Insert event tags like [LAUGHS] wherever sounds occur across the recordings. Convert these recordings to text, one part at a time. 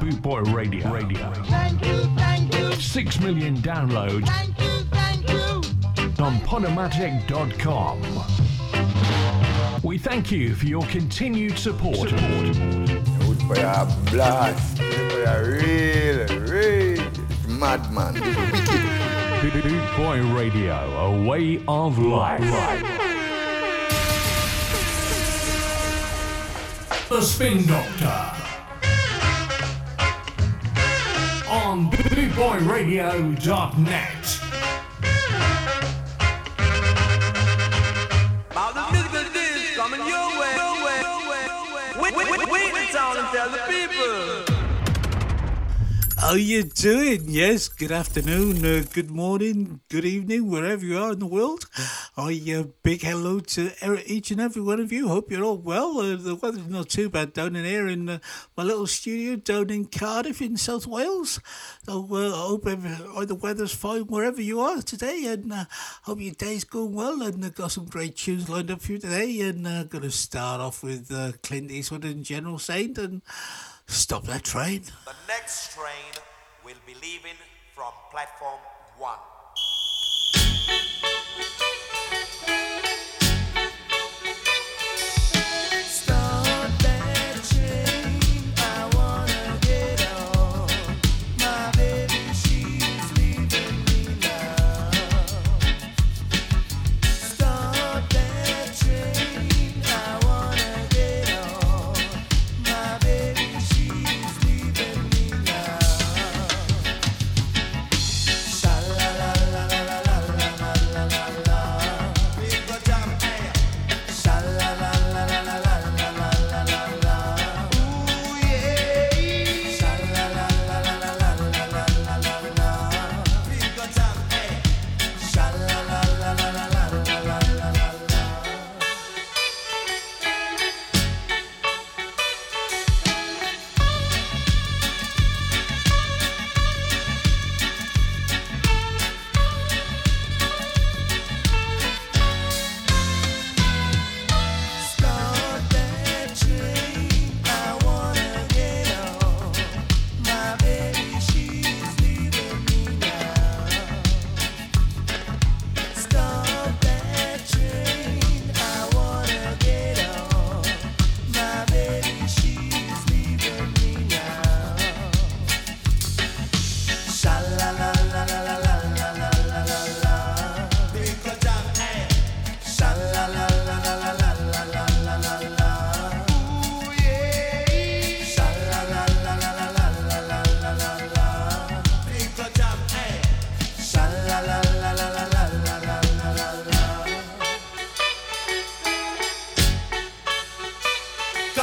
Boot Boy Radio. Radio. Thank you, thank you, Six million downloads thank you, thank you. on Podomatic.com. We thank you for your continued support. Good for your blast. Good for your real, real madman. Boot Boy Radio, a way of life. The Spin Doctor. On bootboyradio.net. About the musical disc coming your way, your way, your way, your way. Wait, wait, wait, wait the town and tell the people. How you doing? Yes, good afternoon, uh, good morning, good evening, wherever you are in the world. I uh, big hello to each and every one of you. Hope you're all well. Uh, the weather's not too bad down in here in uh, my little studio down in Cardiff in South Wales. So uh, I hope every, the weather's fine wherever you are today, and uh, hope your day's going well. And uh, got some great tunes lined up for you today. And i uh, going to start off with Clint Eastwood and General Saint and stop that train. The next train will be leaving from platform one.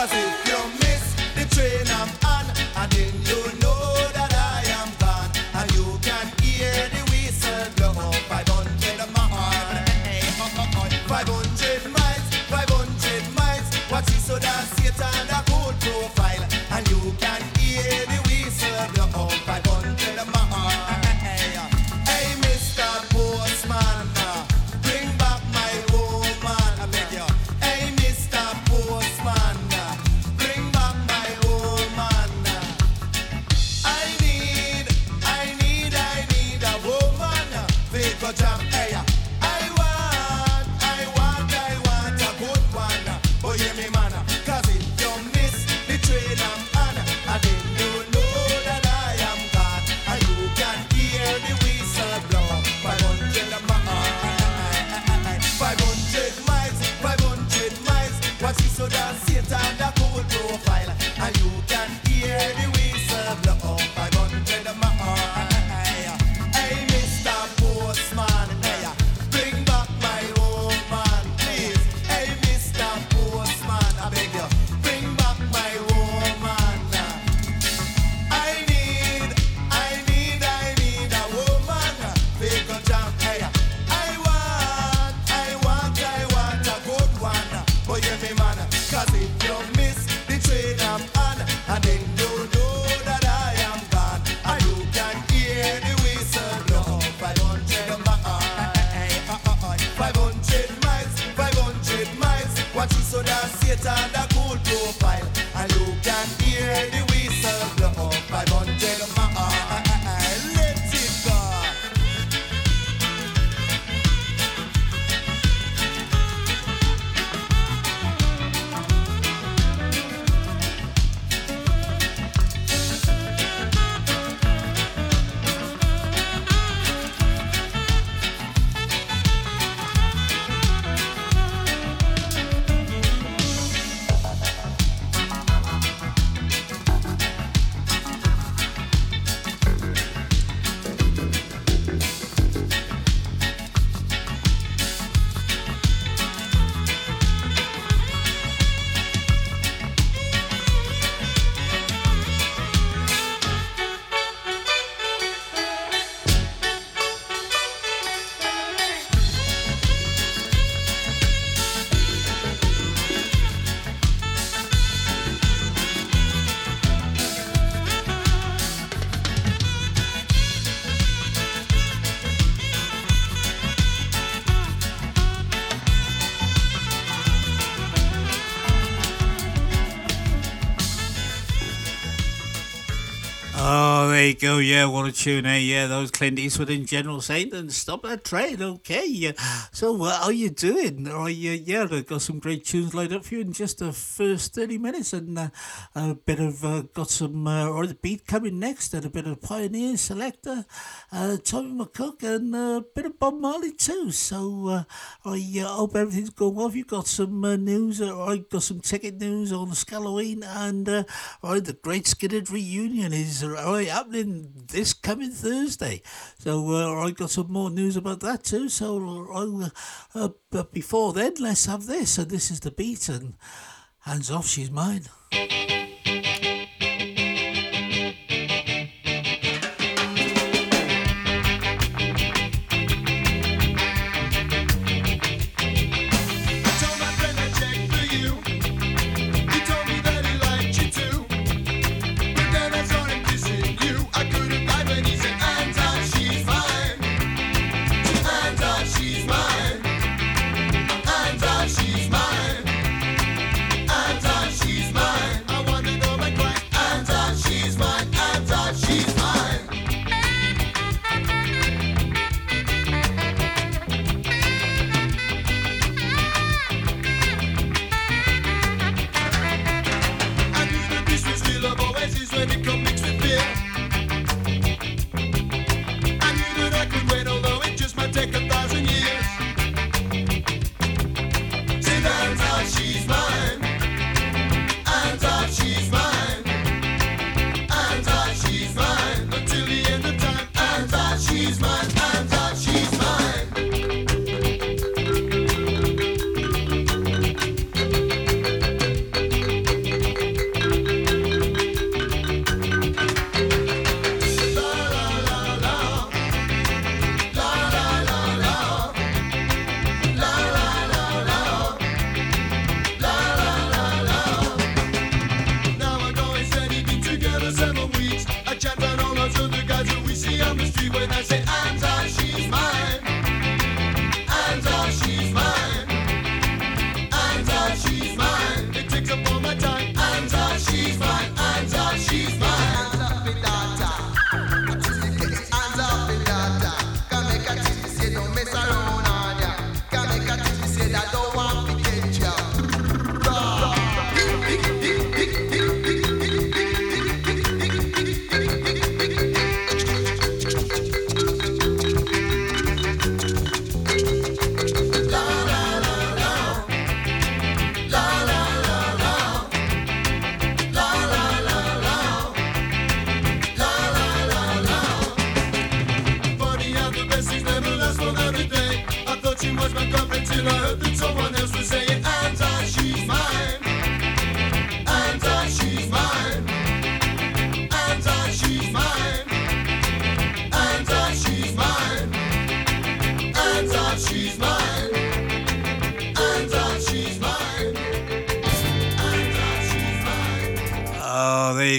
fácil. Go. Yeah, what a tune, eh? Yeah, those Clint Eastwood and General Saint and Stop That Train. Okay. Yeah. So, what are you doing? Oh, yeah, yeah, I've got some great tunes lined up for you in just the first 30 minutes. And uh, a bit of, uh, got some, uh, or the beat coming next, and a bit of Pioneer Selecter, uh, Tommy McCook, and a bit of Bob Marley too. So, uh, I uh, hope everything's going well. If You've got some uh, news, uh, I got some ticket news on the Scalloween, and uh, right, the Great Skidded reunion is right happening this coming Thursday. So I got some more news about that too. So uh, but before then, let's have this. And this is the beat, and hands off, she's mine.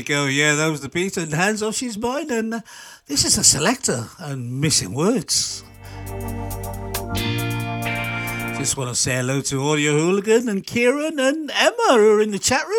Go. Yeah, that was the beat, and hands off, she's mine. And uh, this is a Selecter and missing words. Just want to say hello to Audio Hooligan and Kieran and Emma who are in the chat room.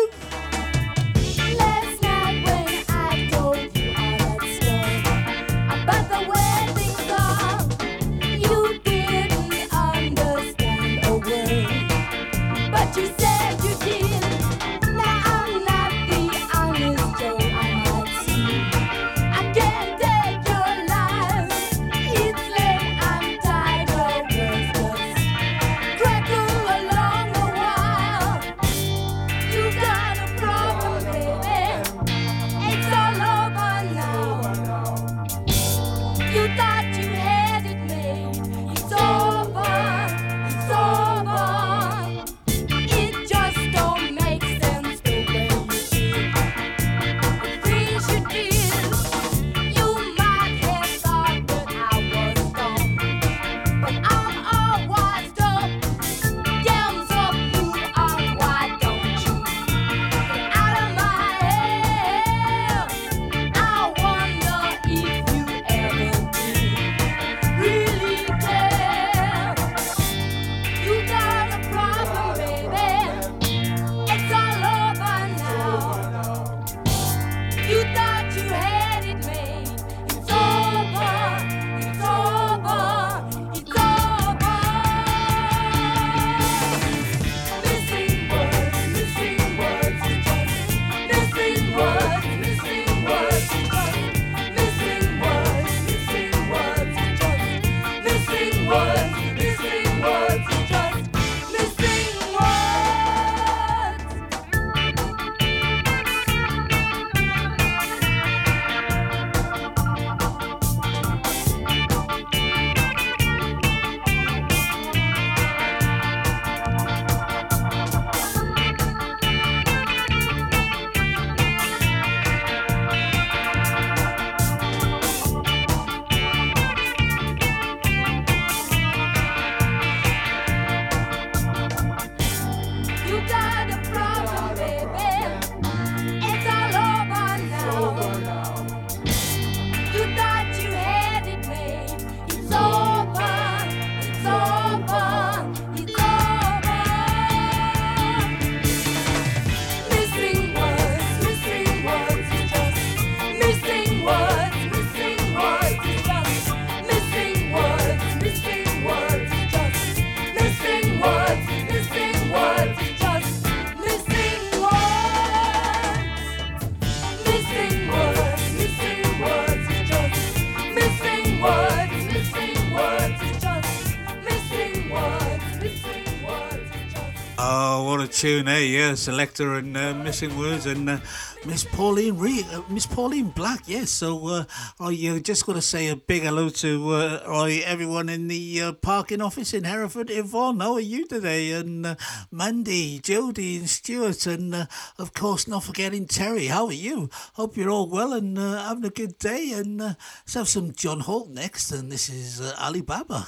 Tune? Yeah, Selecter and uh, Missing Words and uh, Miss Pauline Re- uh, Miss Pauline Black. Yes, so uh, I uh, just got to say a big hello to uh, everyone in the parking office in Hereford. Yvonne, how are you today? And Mandy, Jody, and Stuart, and of course, not forgetting Terry. How are you? Hope you're all well and having a good day. And let's have some John Holt next. And this is Alibaba.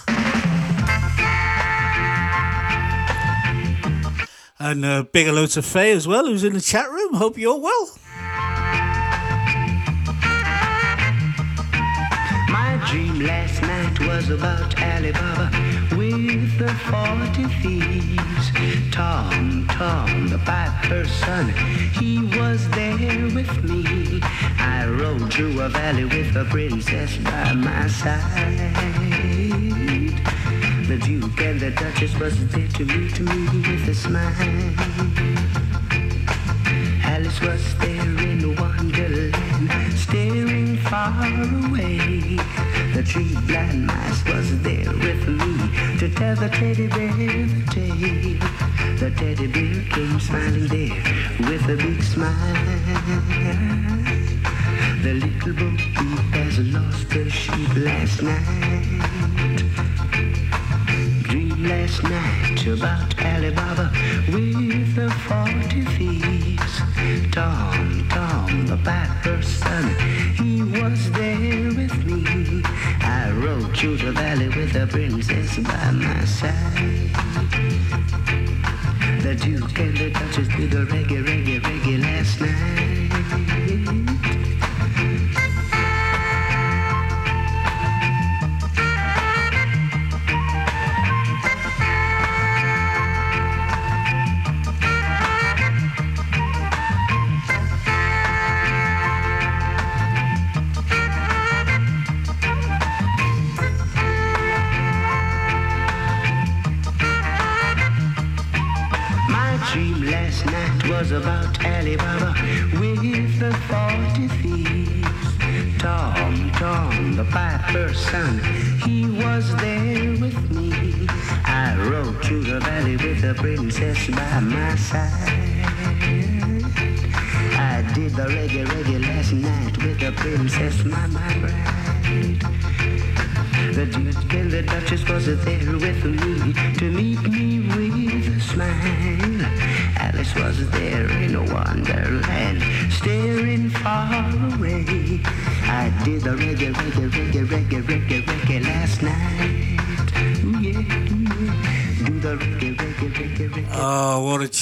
And uh, big hello to Faye as well, who's in the chat room. Hope you're well. My dream last night was about Alibaba with the forty thieves. Tom, Tom, the son, he was there with me. I rode through a valley with a princess by my side. The Duke and the Duchess was there to meet me with a smile. Alice was there in Wonderland, staring far away. The tree blind mice was there with me to tell the teddy bear the tale. The teddy bear came smiling there with a big smile. The little bo peep has lost her sheep last night. Last night about Alibaba with the forty thieves. Tom, Tom, the piper's son, he was there with me. I rode through the valley with the princess by my side. The Duke and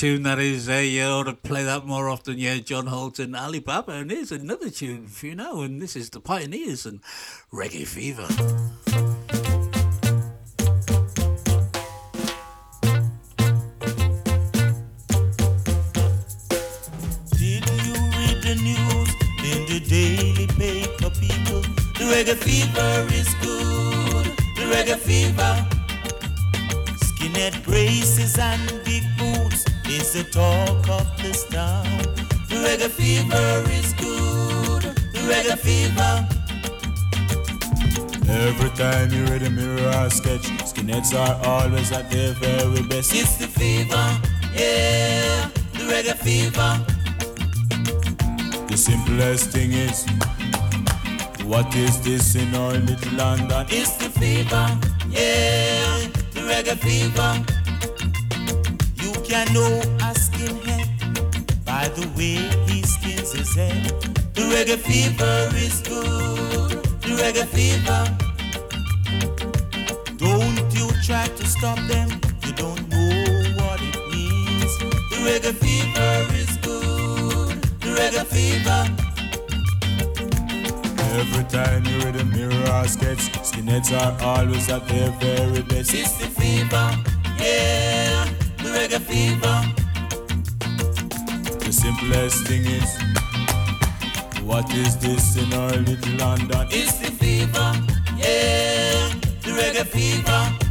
tune that is there. You ought to play that more often. Yeah, John Holt and Alibaba. And here's another tune for you now. And this is The Pioneers and Reggae Fever. Did you read the news in the daily paper, people? The reggae fever is good. The reggae fever. Skinhead braces and big boots is the talk of this town. The reggae fever is good. The reggae fever. Every time you read a mirror or sketch, skinheads are always at their very best. It's the fever, yeah, the reggae fever. The simplest thing is, what is this in our little London? It's the fever, yeah, the reggae fever. You can know a skinhead by the way he skins his head. The reggae fever is good, the reggae fever. Don't you try to stop them, you don't know what it means. The reggae fever is good, the reggae fever. Every time you read a mirror or sketch, skinheads are always at their very best. It's the fever, yeah, reggae fever. The simplest thing is, what is this in our little London? It's the fever, yeah, the reggae fever.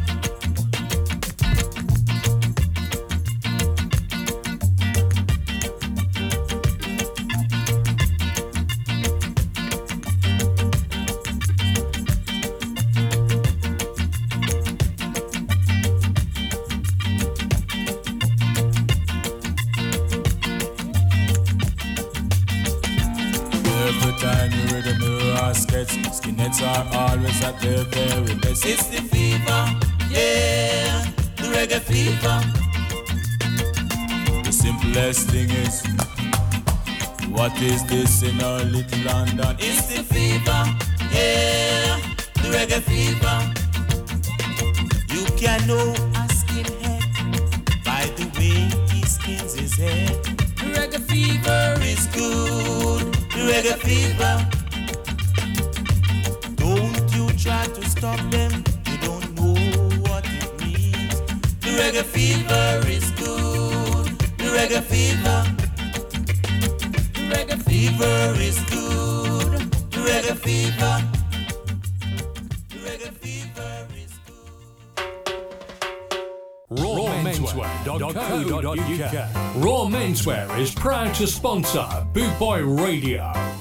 It's the fever, yeah, the reggae fever. The simplest thing is, what is this in our little London? It's the fever, yeah, the reggae fever. You can know a skinhead by the way he skins his head. The reggae fever is good. The reggae fever. Stop them. You don't know what it means. The reggae fever is good. The reggae fever. The reggae fever is good. The reggae fever. The reggae fever is rawmenswear.co.uk. Raw Menswear is proud to sponsor Boot Boy Radio.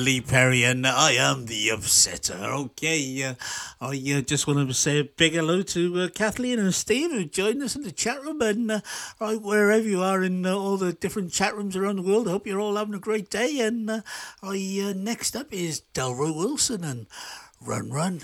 Lee Perry, and I am the upsetter. Okay, uh, I uh, just want to say a big hello to uh, Kathleen and Steve who joined us in the chat room, and uh, right wherever you are in uh, all the different chat rooms around the world, I hope you're all having a great day. And uh, I next up is Delroy Wilson and Run Run.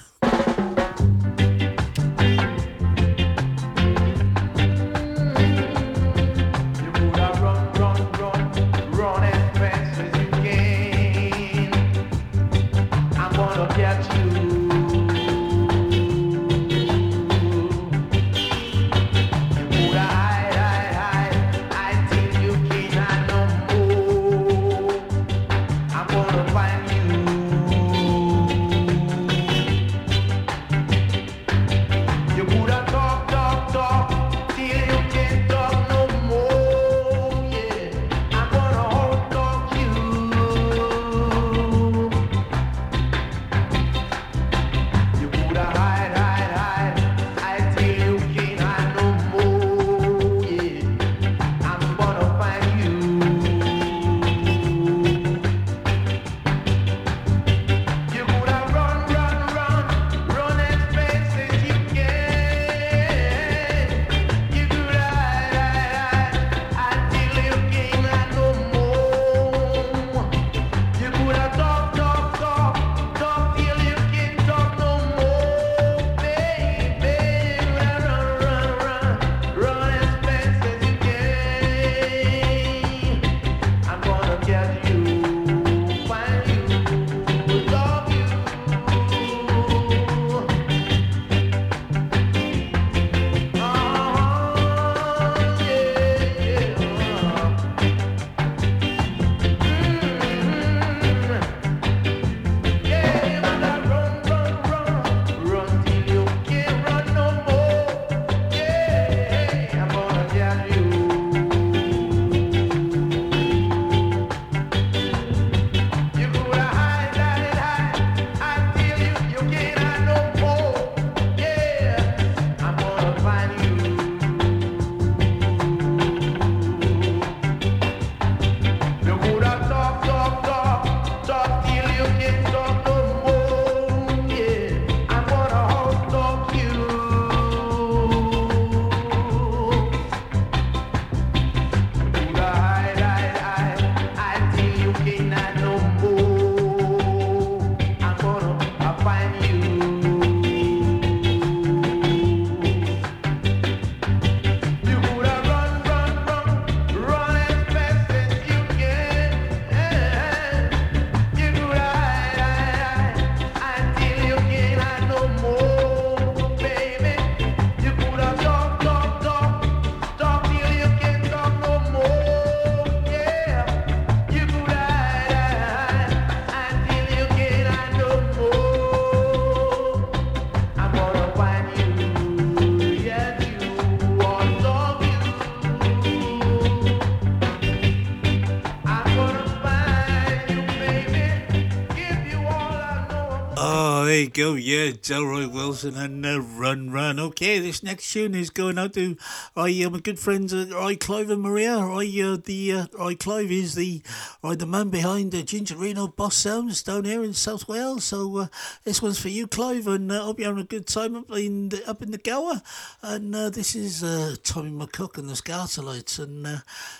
Go. Yeah, Delroy Wilson and uh, Run Run. Okay, this next tune is going out to I, uh, my good friends, uh, I, Clive and Maria. I, uh, the uh, I, Clive is the I, the man behind the Ginger Reno Boss Sounds down here in South Wales. So uh, this one's for you, Clive, and uh, hope you're having a good time up in the, up in the Gower. And uh, this is uh, Tommy McCook and the Skatalites and uh,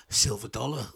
Silver Dollar.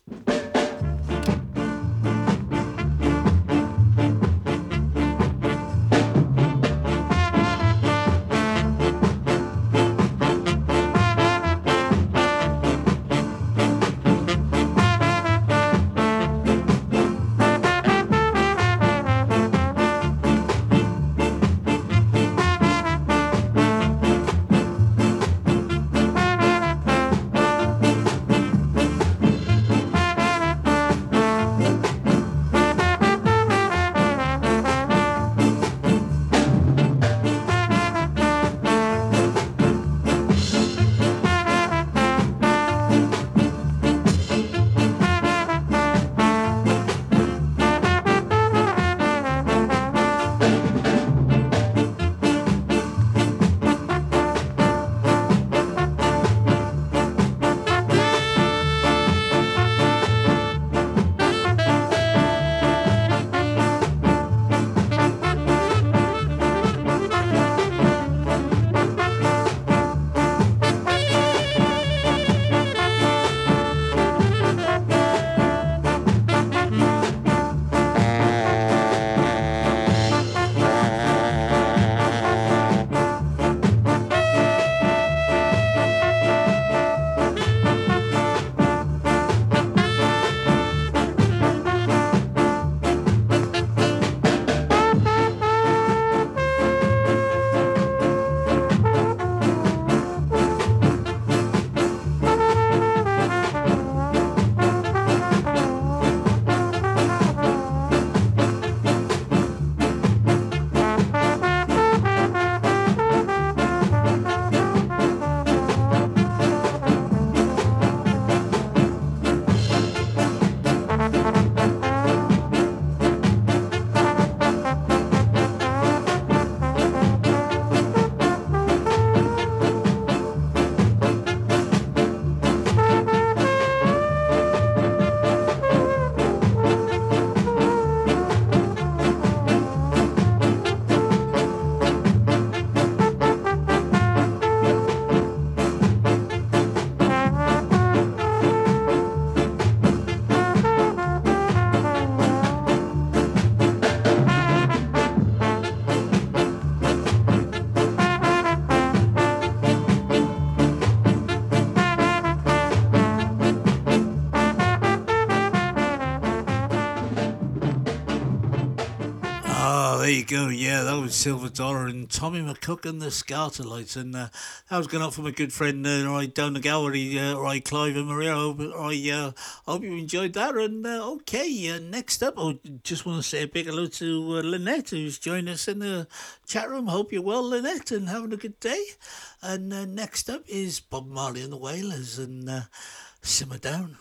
You go. Yeah, that was Silver Dollar and Tommy McCook and the Skatalites. And uh, that was going out for my good friend uh, right down the gallery, uh, right, Clive and Maria. I, hope- I uh, hope you enjoyed that. And uh, okay, uh, next up, I just want to say a big hello to uh, Lynette, who's joined us in the chat room. Hope you're well, Lynette, and having a good day. And uh, next up is Bob Marley and the Wailers and uh, simmer down.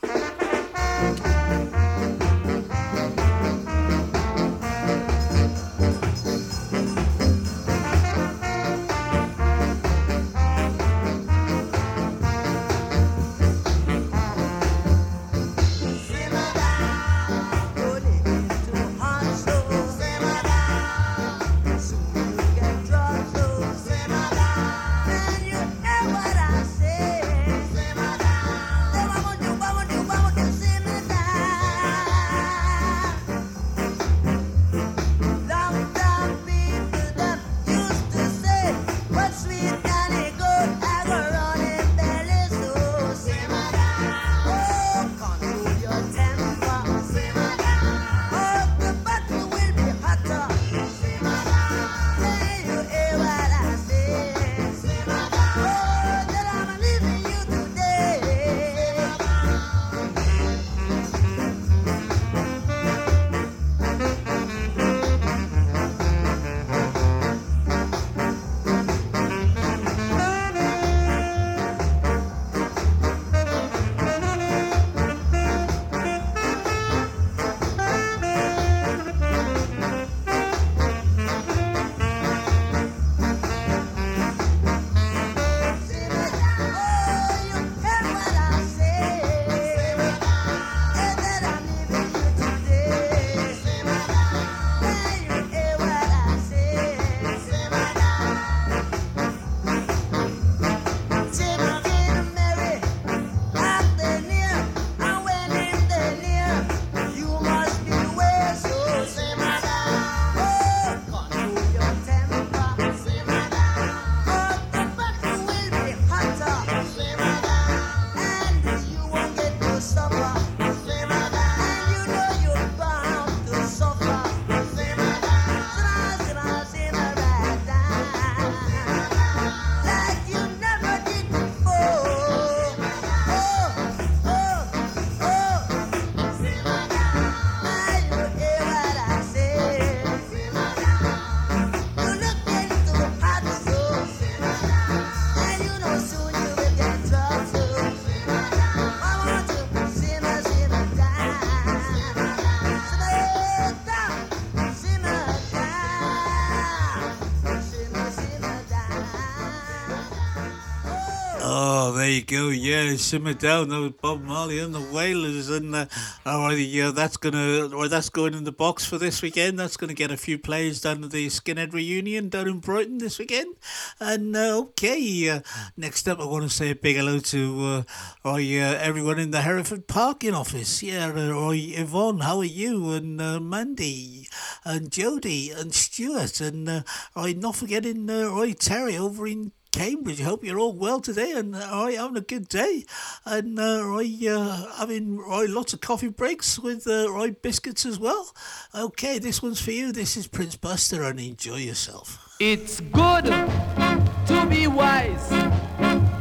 Yeah, simmer down. That was Bob Marley and the Wailers, and uh, yeah, that's gonna, or that's going in the box for this weekend. That's gonna get a few plays down at the Skinhead reunion down in Brighton this weekend. And uh, okay, uh, next up, I want to say a big hello to uh, yeah, everyone in the Hereford parking office. Yeah, uh, oh, Yvonne, how are you? And uh, Mandy, and Jody, and Stuart, and uh, oh, not forgetting uh, Terry over in Cambridge. Hope you're all well today and uh, all right, having a good day. And uh, I uh, having right, lots of coffee breaks with uh, right, biscuits as well. Okay, this one's for you. This is Prince Buster and enjoy yourself. It's good to be wise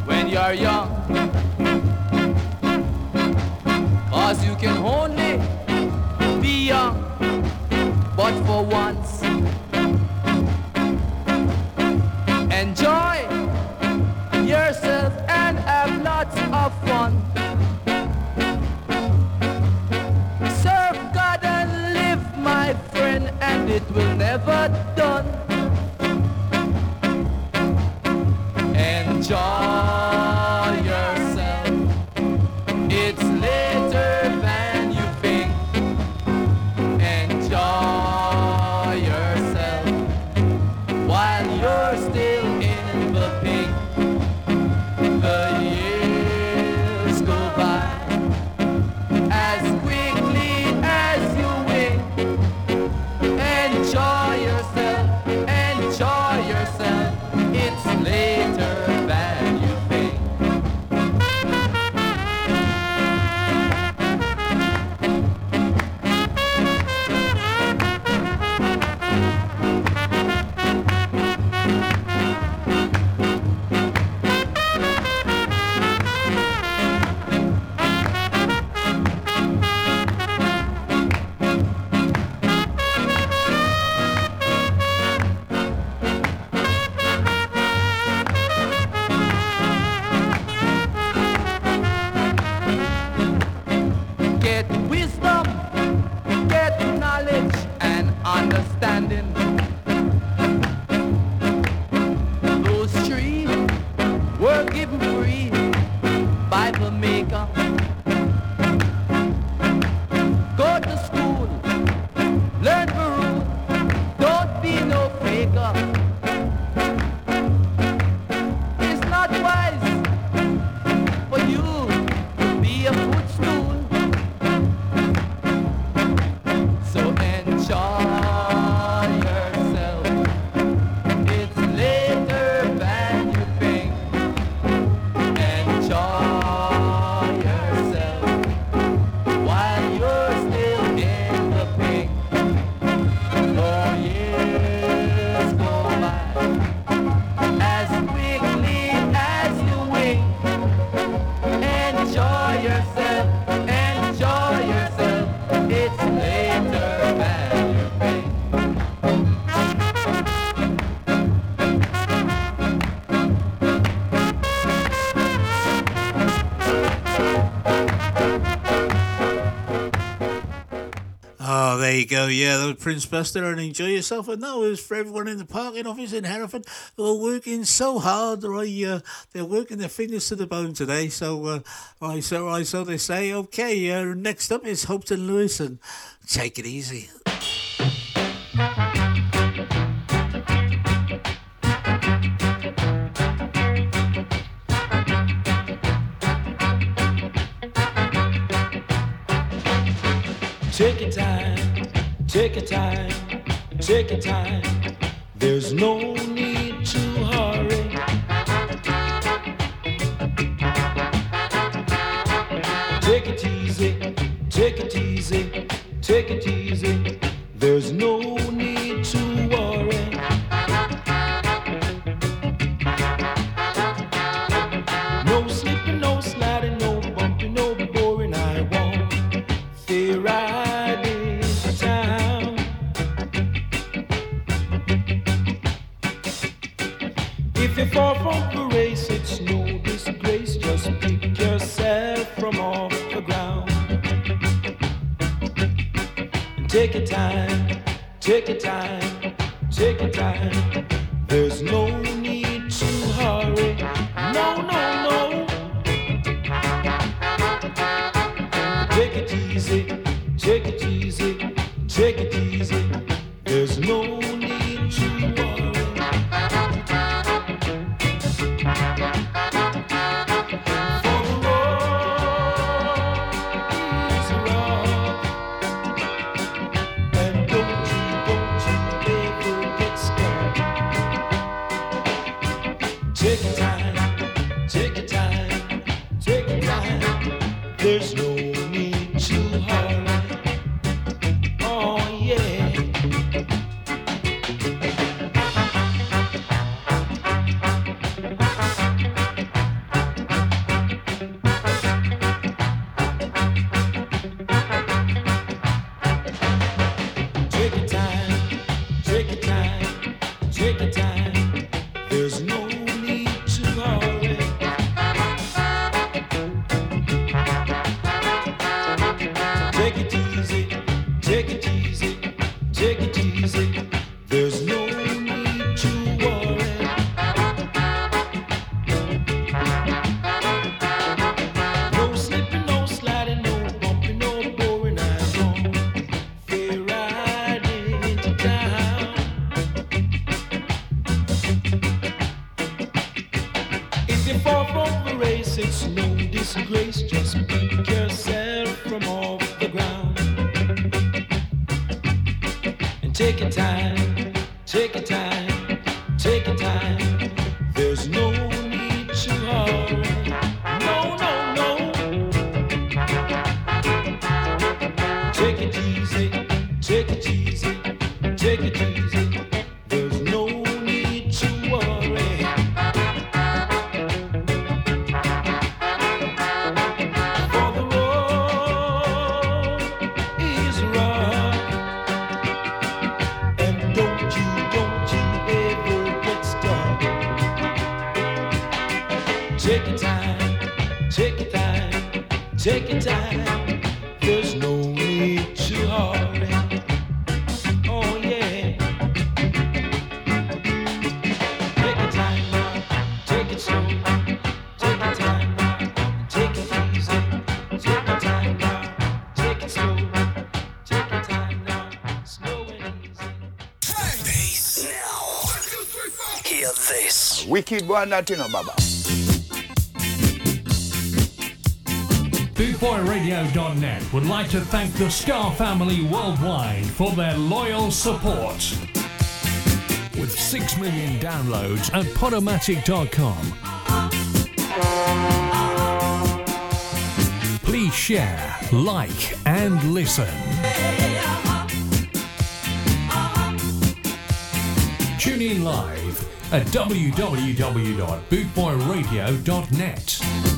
when you're young. Cause you can only be young, but for once. Enjoy Enjoy go. Yeah, that was Prince Buster and enjoy yourself. And that was for everyone in the parking office in Hereford who are working so hard. Right, uh, they're working their fingers to the bone today. So, uh, right, so, right, so they say. Okay, uh, next up is Hopeton Lewis and take it easy. Take your time, take your time, take your time. There's no need to hurry. Take it easy, take it easy, take it easy. keep going that, you oh, know, Baba. BootboyRadio.net would like to thank the Ska family worldwide for their loyal support. With 6 million downloads at Podomatic.com. Please share, like, and listen. Tune in live at www.bootboyradio.net.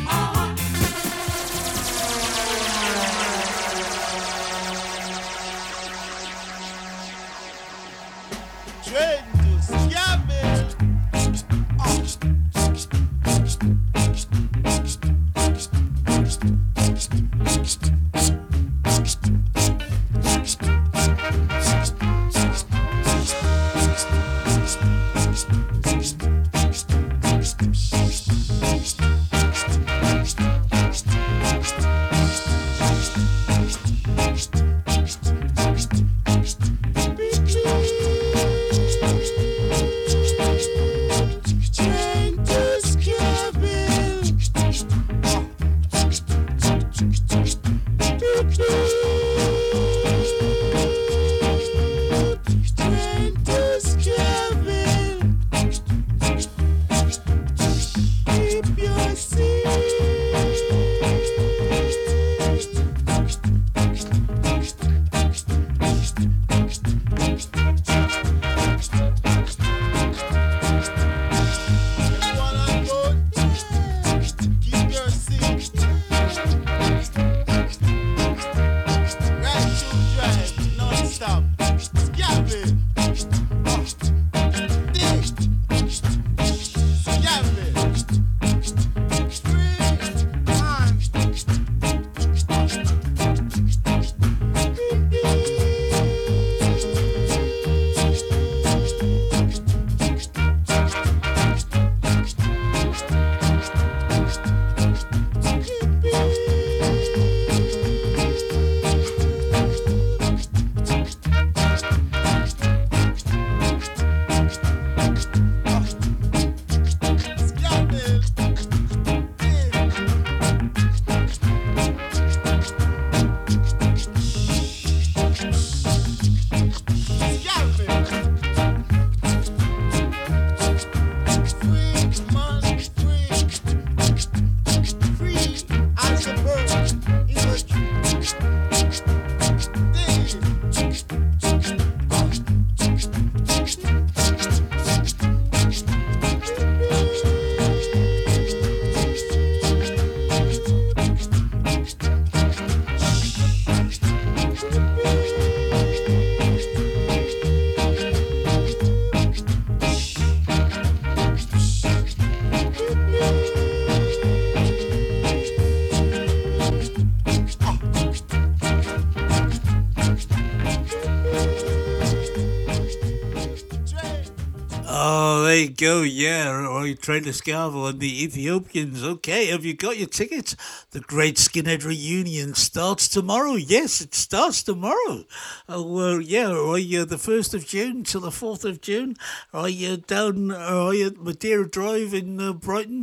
you go. Yeah, right. Trailer Skaville and the Ethiopians. Okay, have you got your tickets? The Great Skinhead Reunion starts tomorrow. Yes, it starts tomorrow. Oh, well, yeah, right. Uh, the 1st of June till the 4th of June. Are you down uh, are you at Madeira Drive in uh, Brighton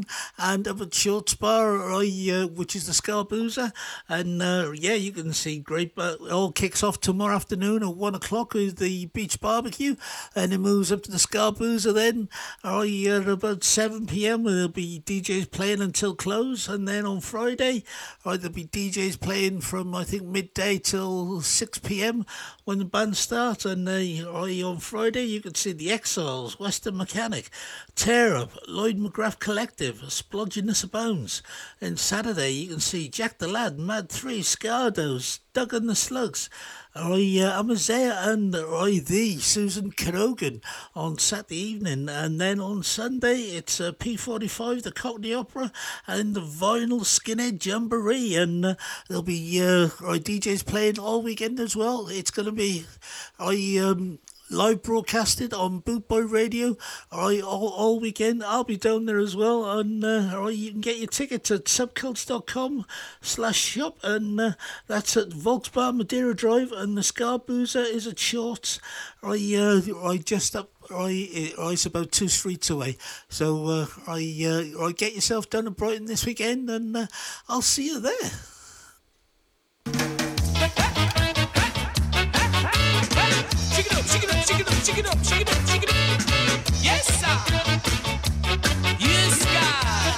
and up at Short Spa, right, uh, which is the Scarboozer. And uh, yeah, you can see great. But all kicks off tomorrow afternoon at 1 o'clock with the beach barbecue. And it moves up to the Scarboozer then. Right, at about 7 pm, there'll be DJs playing until close. And then on Friday, right, there'll be DJs playing from, I think, midday till 6 pm when the band starts. And uh, on Friday, you can see the Exiles, Western Mechanic, Tear Up, Lloyd McGrath Collective, Of Bones. And Saturday, you can see Jack the Lad, Mad 3, Scardos, Doug and the Slugs. I, uh, and I, the Susan Cadogan on Saturday evening. And then on Sunday, it's uh, P45, the Cockney Opera, and the Vinyl Skinhead Jamboree. And uh, there'll be uh, right, DJs playing all weekend as well. It's going to be, I, um, live broadcasted on Bootboy Radio I, all, all weekend. I'll be down there as well. And uh, all right, you can get your tickets at subcults.com slash shop. And uh, that's at Volksbar Madeira Drive. And the Scarboozer is at Shorts. I, uh, I just up I, I it's about two streets away. So uh, I, uh, I get yourself down to Brighton this weekend, and uh, I'll see you there. Shake up, shake up, shake up, shake up. Yes, sir. Yes, God.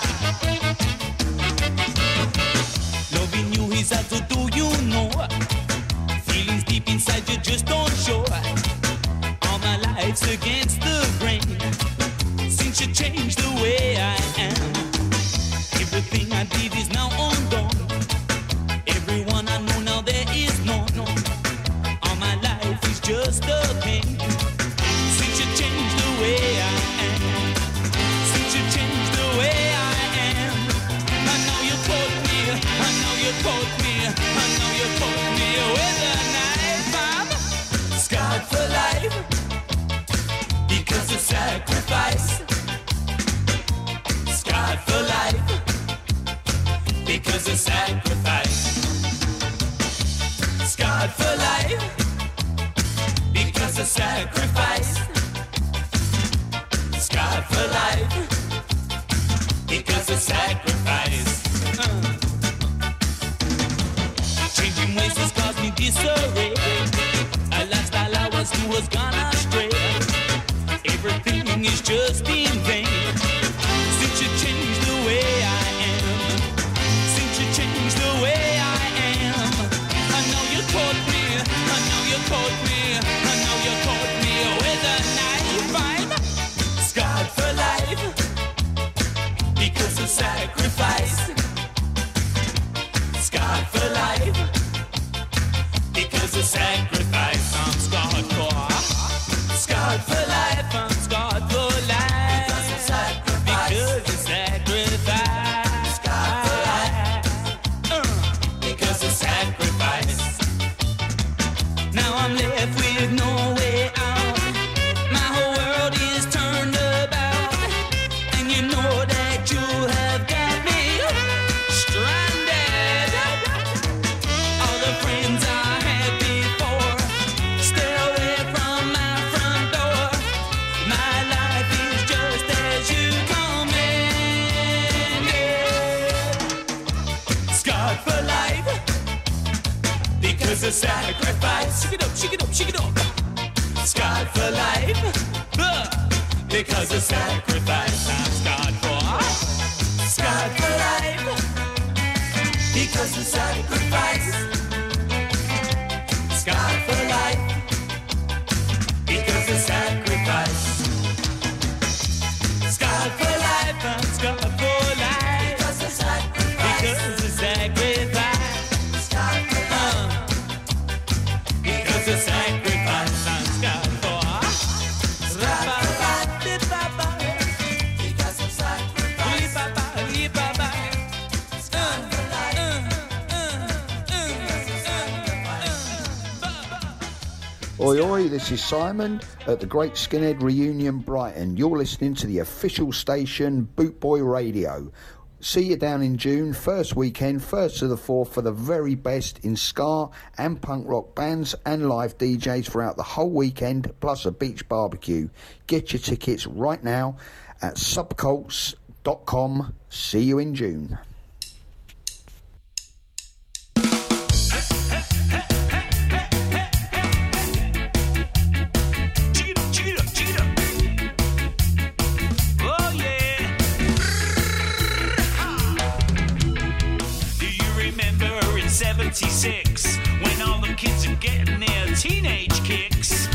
Loving you is hard do, you know. Feelings deep inside you just don't show. All my against the grain. Scarred for life because of sacrifice. Scarred for life because of sacrifice. Changing ways has caused me disarray. A lifestyle I was in was gone astray. Everything is just in vain. This is Simon at the Great Skinhead Reunion Brighton. You're listening to the official station Bootboy Radio. See you down in June, first weekend, first to the fourth, for the very best in ska and punk rock bands and live DJs throughout the whole weekend, plus a beach barbecue. Get your tickets right now at subcults.com. See you in June. 96 when all the kids are getting their teenage kicks.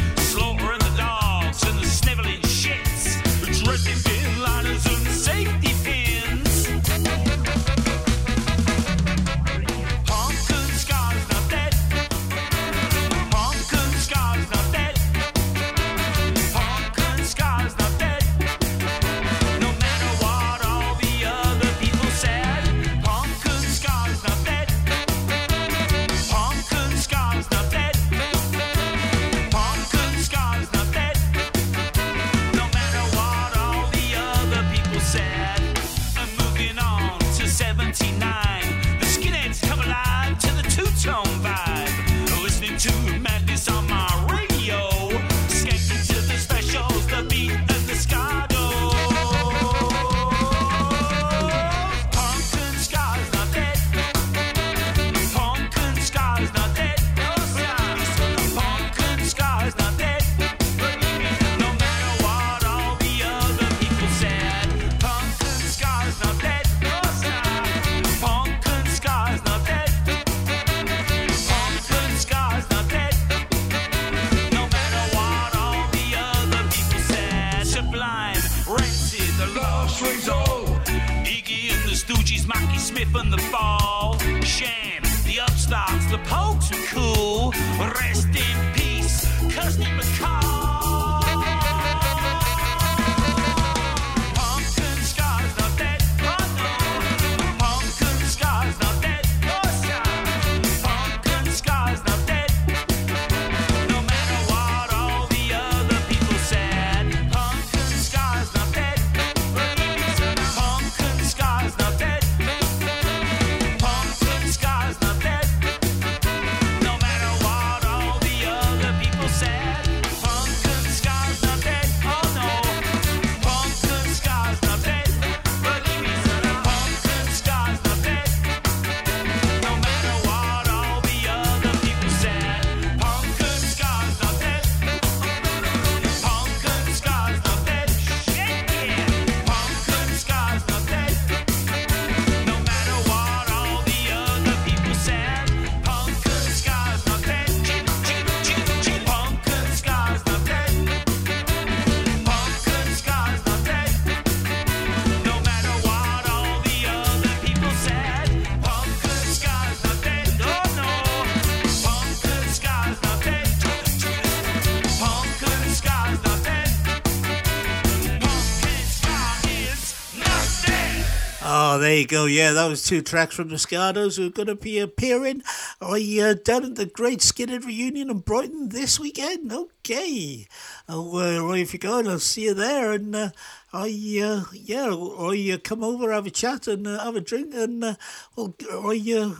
There you go. Yeah, that was two tracks from the Scardos who are going to be appearing uh, uh, down at the Great Skinhead Reunion in Brighton this weekend. Okay. Oh, uh, right, if you're going, I'll see you there. And uh, I, uh, yeah, I uh, come over, have a chat, and uh, have a drink, and uh, well, I. Uh,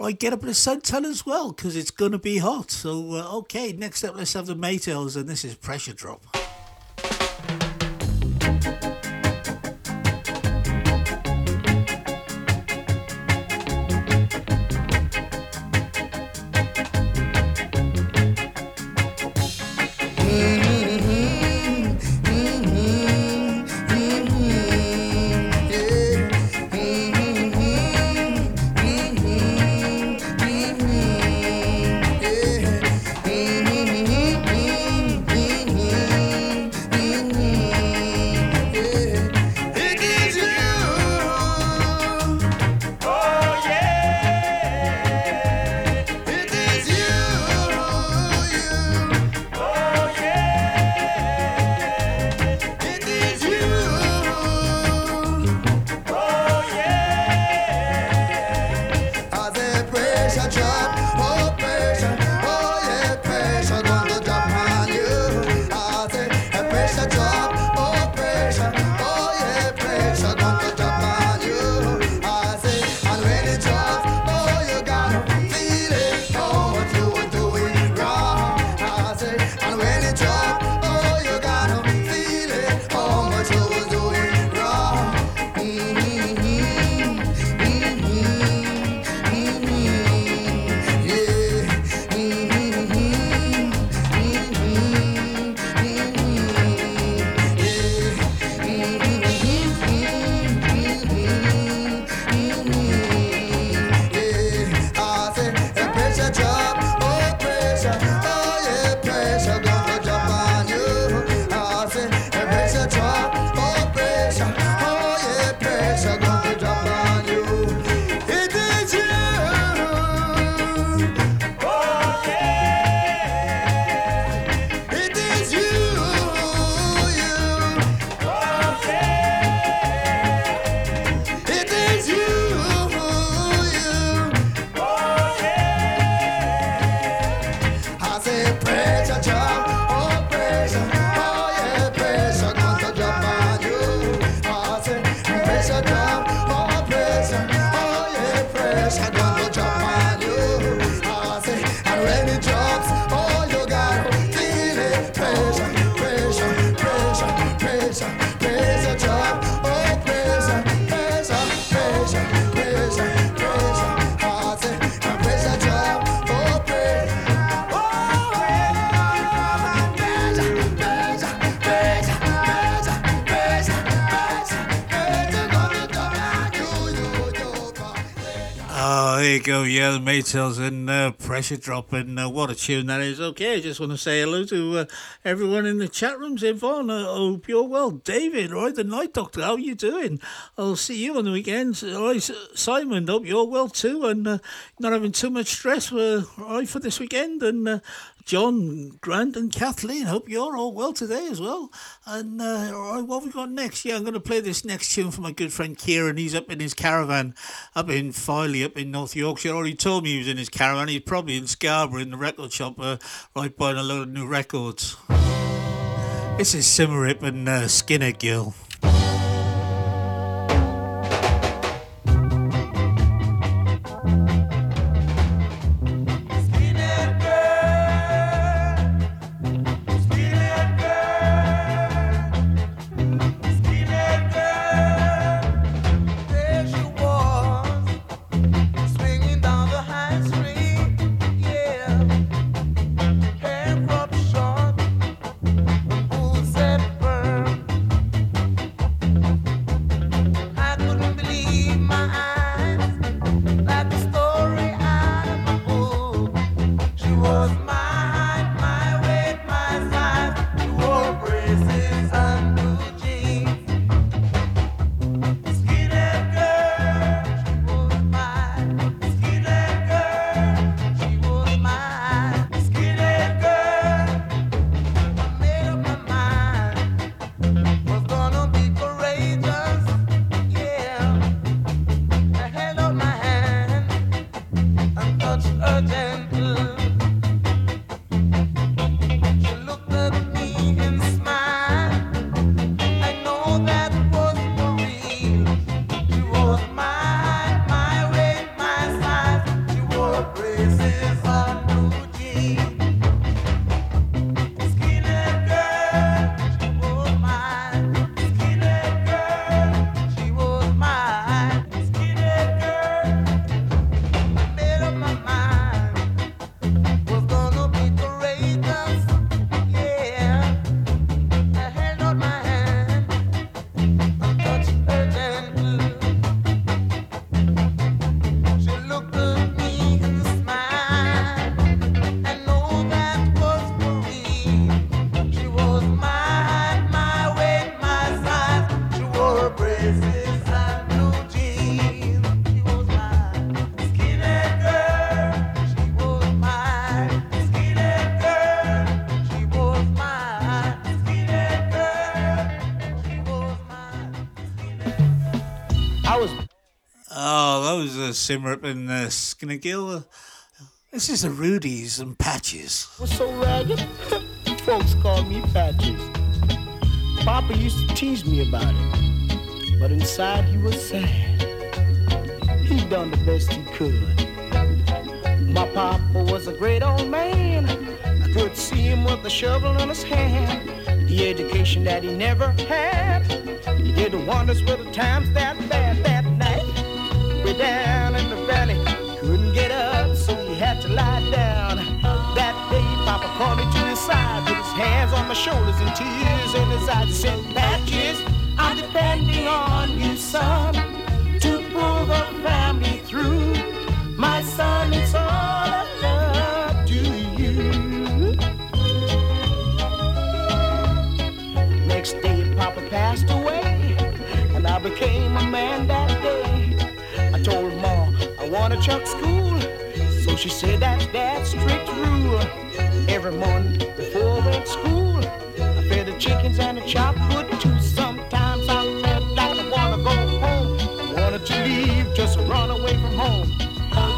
I get up in the suntan as well because it's going to be hot. So, uh, okay, next up, let's have the Maytals, and this is Pressure Drop. Maytals and uh, Pressure Drop. And uh, what a tune that is. Okay, I just want to say hello to uh, everyone in the chat rooms. Yvonne, I hope you're well. David, right, the Night Doctor, how are you doing? I'll see you on the weekends. All right, Simon, hope you're well too and uh, not having too much stress for, right, for this weekend. And uh, John, Grant, and Kathleen, hope you're all well today as well. And uh, what have we got next? Yeah, I'm going to play this next tune for my good friend Kieran. He's up in his caravan up in Filey, up in North Yorkshire. Already told me he was in his caravan. He's probably in Scarborough in the record shop, uh, right buying a load of new records. This is Symarip and uh, Skinhead Girl. Was Symarip in uh, Skinhead Girl. Uh, This is the Rudies and Patches. was so ragged, [LAUGHS] folks call me Patches. Papa used to tease me about it, but inside he was sad. He done the best he could. My papa was a great old man. I could see him with a shovel in his hand. The education that he never had. He did the wonders with the times that bad that night. Way down called me to his side, put his hands on my shoulders and tears in his eyes. He said, Patches, I'm depending on you, son, to pull the family through. My son, it's all I love to you. Next day, Papa passed away, and I became a man that day. I told Ma I want to chuck school, so she said that's that strict rule. Every morning before I went to school, I fed the chickens and the chopped wood too. Sometimes I felt like I wanna go home, I wanted to leave, just run away from home.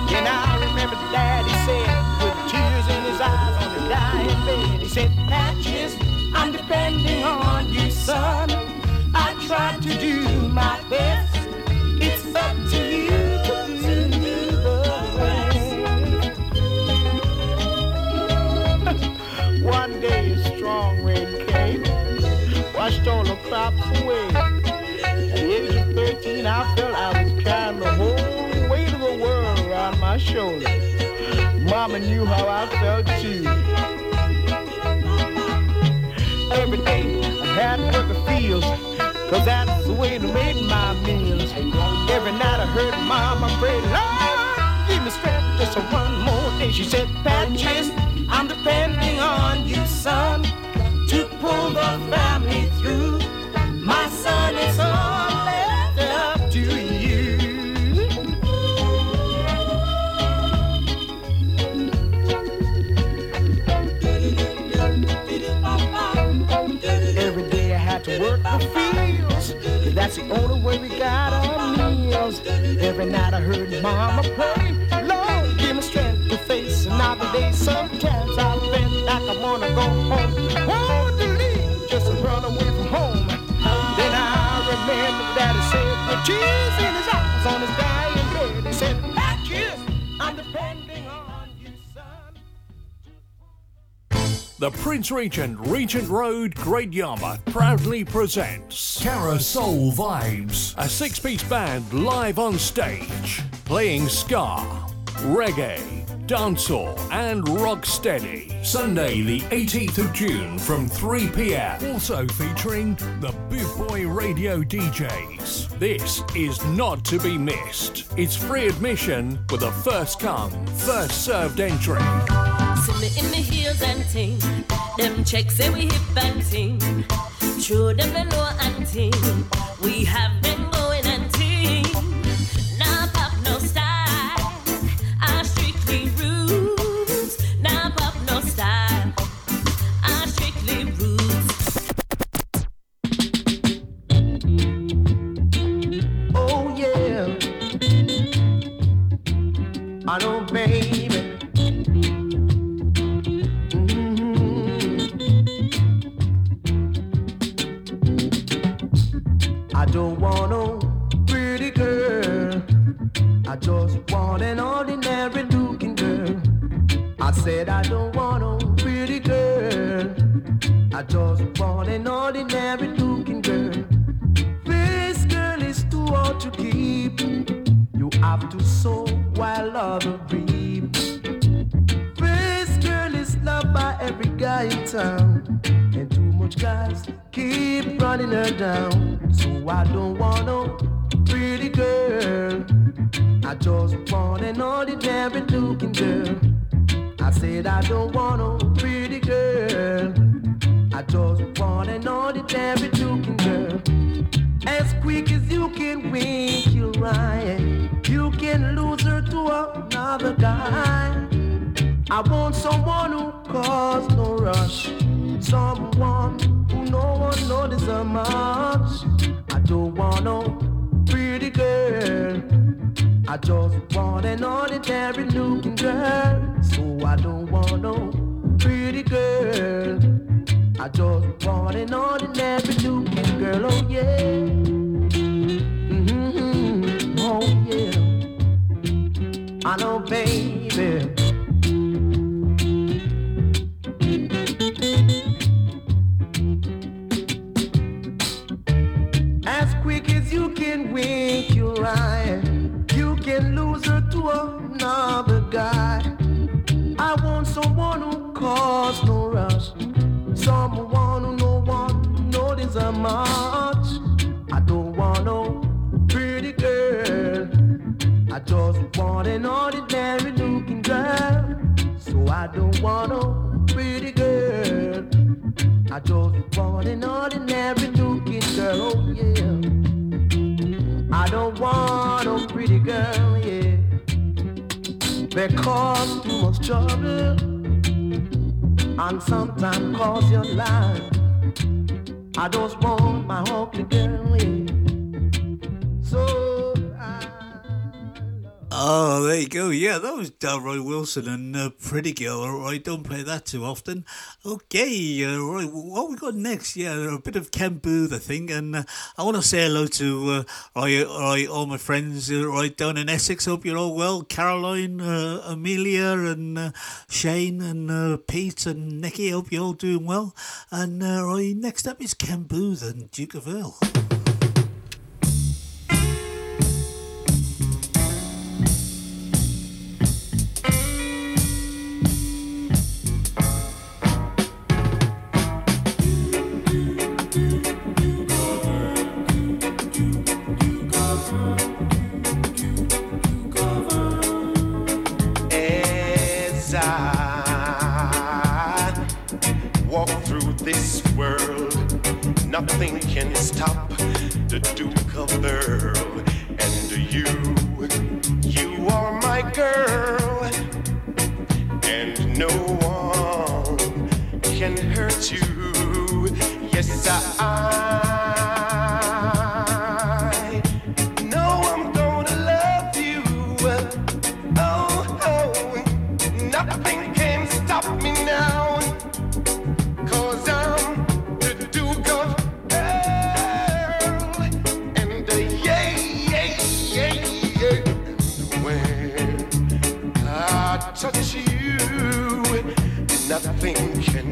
Then I remember Daddy said, with tears in his eyes on the dying bed, he said, Patches, I'm depending on you, son. I tried to do I felt I was carrying the whole weight of the world around my shoulder. Mama knew how I felt too. Every day I had to work the fields, cause that's the way to make my meals. Every night I heard Mama pray, Lord, give me strength just one more day. She said, Patches, I'm depending on you, son, to pull the family fields. 'cause That's the only way we got our meals. Every night I heard Mama pray, Lord, give me strength to face another day. Sometimes I feel like I wanna go home. Want to leave, just to run away from home. Then I remember that said, with tears in his eyes on his dying bed, he said, The Prince Regent, Regent Road, Great Yarmouth proudly presents Carousel Vibes, a six piece band live on stage, playing ska, reggae, dancehall, and rocksteady. Sunday, the 18th of June from 3 pm. Also featuring the Boot Boy Radio DJs. This is not to be missed. It's free admission with a first come, first served entry. See me in my heels and ting. Them checks say we hip and ting. True them know and ting. We have them I want someone who cause no rush, someone who no one notices much. I don't want no pretty girl. I just want an ordinary looking girl. So I don't want no pretty girl. I just They cause too much trouble and sometimes cause your life. I just want my ugly girl, there you go. Yeah, that was Delroy Wilson and uh, Pretty Girl. All right, don't play that too often. Okay, uh, right, what we got next? Yeah, a bit of Ken Boothe, I think, and uh, I want to say hello to uh, right, right, all my friends uh, right down in Essex. Hope you're all well. Caroline, uh, Amelia, and uh, Shane, and uh, Pete, and Nicky. Hope you're all doing well. And right, next up is Ken Boothe and Duke of Earl. Nothing can stop the Duke of Earl. And you, you are my girl, and no one can hurt you.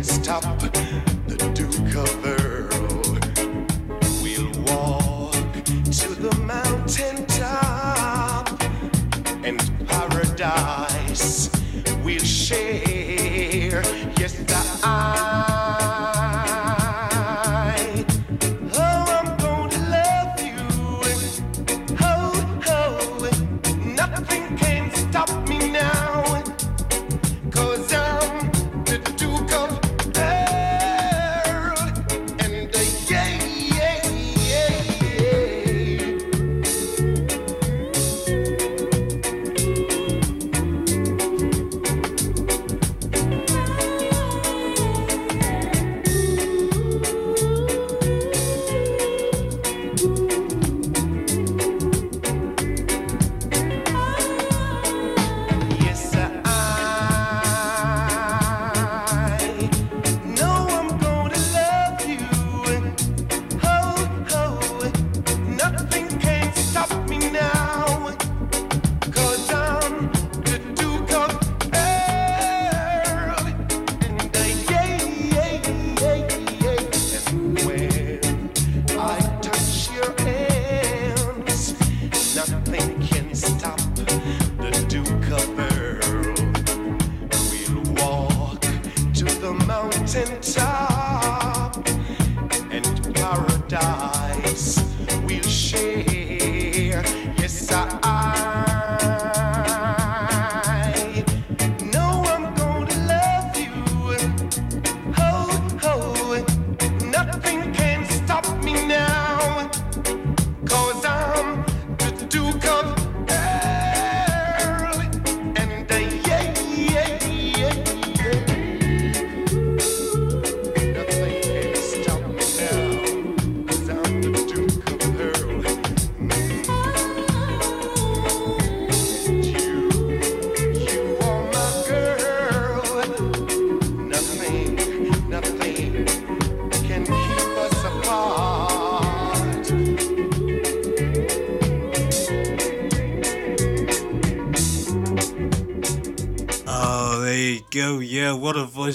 Stop the Duke of Earl. We'll walk to the mountain top and paradise we'll share. Yes, I. Oh,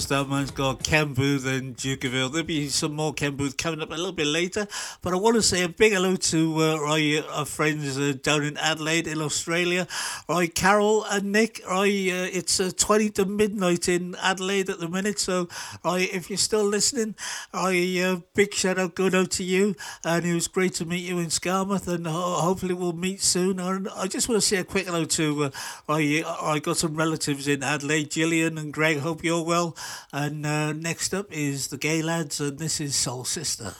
that man's got. Ken Boothe and Duke of Earl. There'll be some more Ken Boothe coming up a little bit later. But I want to say a big hello to uh, right, our friends uh, down in Adelaide, in Australia. Right, Carol and Nick. Right, uh, it's uh, 20 to midnight in Adelaide at the minute. So, right, if you're still listening, right, uh, big shout out going out to you. And it was great to meet you in Skamouth. And ho- hopefully we'll meet soon. And I just want to say a quick hello to, uh, right, I got some relatives in Adelaide, Gillian and Greg. Hope you're well. And uh, next up is the Gaylads, and this is Soul Sister.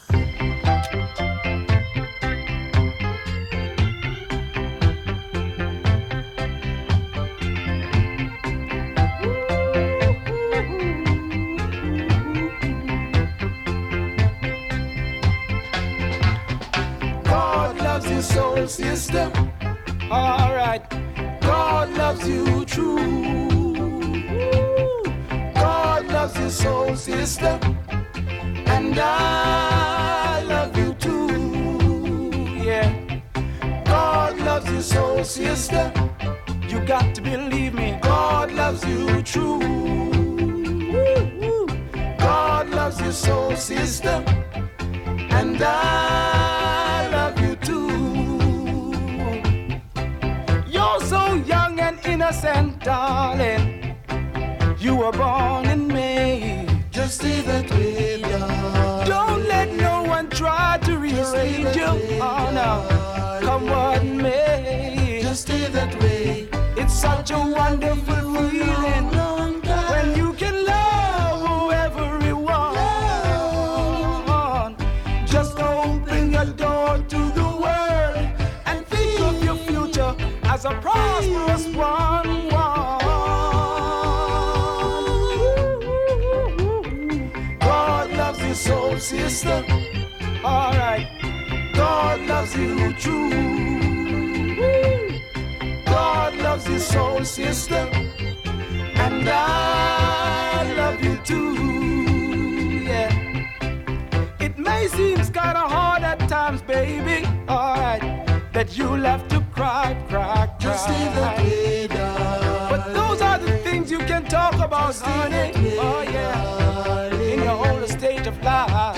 Soul sister. All right. God loves you true. God loves you so, sister. And I love you too. Yeah. God loves you so, sister. You got to believe me. God loves you true. God loves you so, sister. And I innocent, darling. You were born in May. Just stay that way, darling. Don't let no one try to rearrange you. Oh no, come what may. Just stay that way. It's such a wonderful feeling you true. God loves you so, sister. And I love you too. Yeah. It may seem kinda hard at times, baby. Alright. That you'll have to cry, cry, cry. Just leave the way But those are the things you can talk about, honey. Oh yeah. In your older stage of life.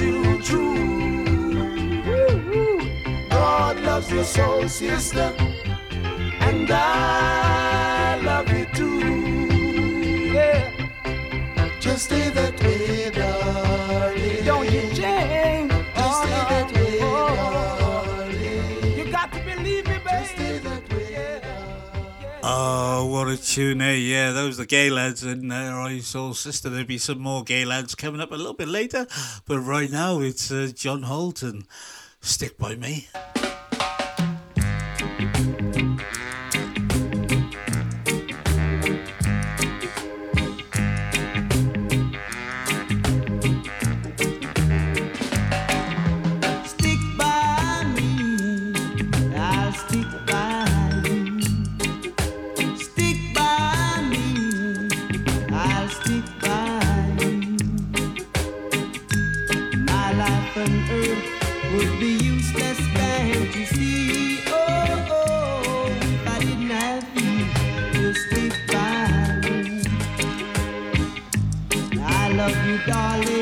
You true. God loves you so, sister. And I A tune there. Yeah, those are the Gaylads and there I saw sister. There'll be some more Gaylads coming up a little bit later. But right now it's uh, John Holton. Stick by me. Darling,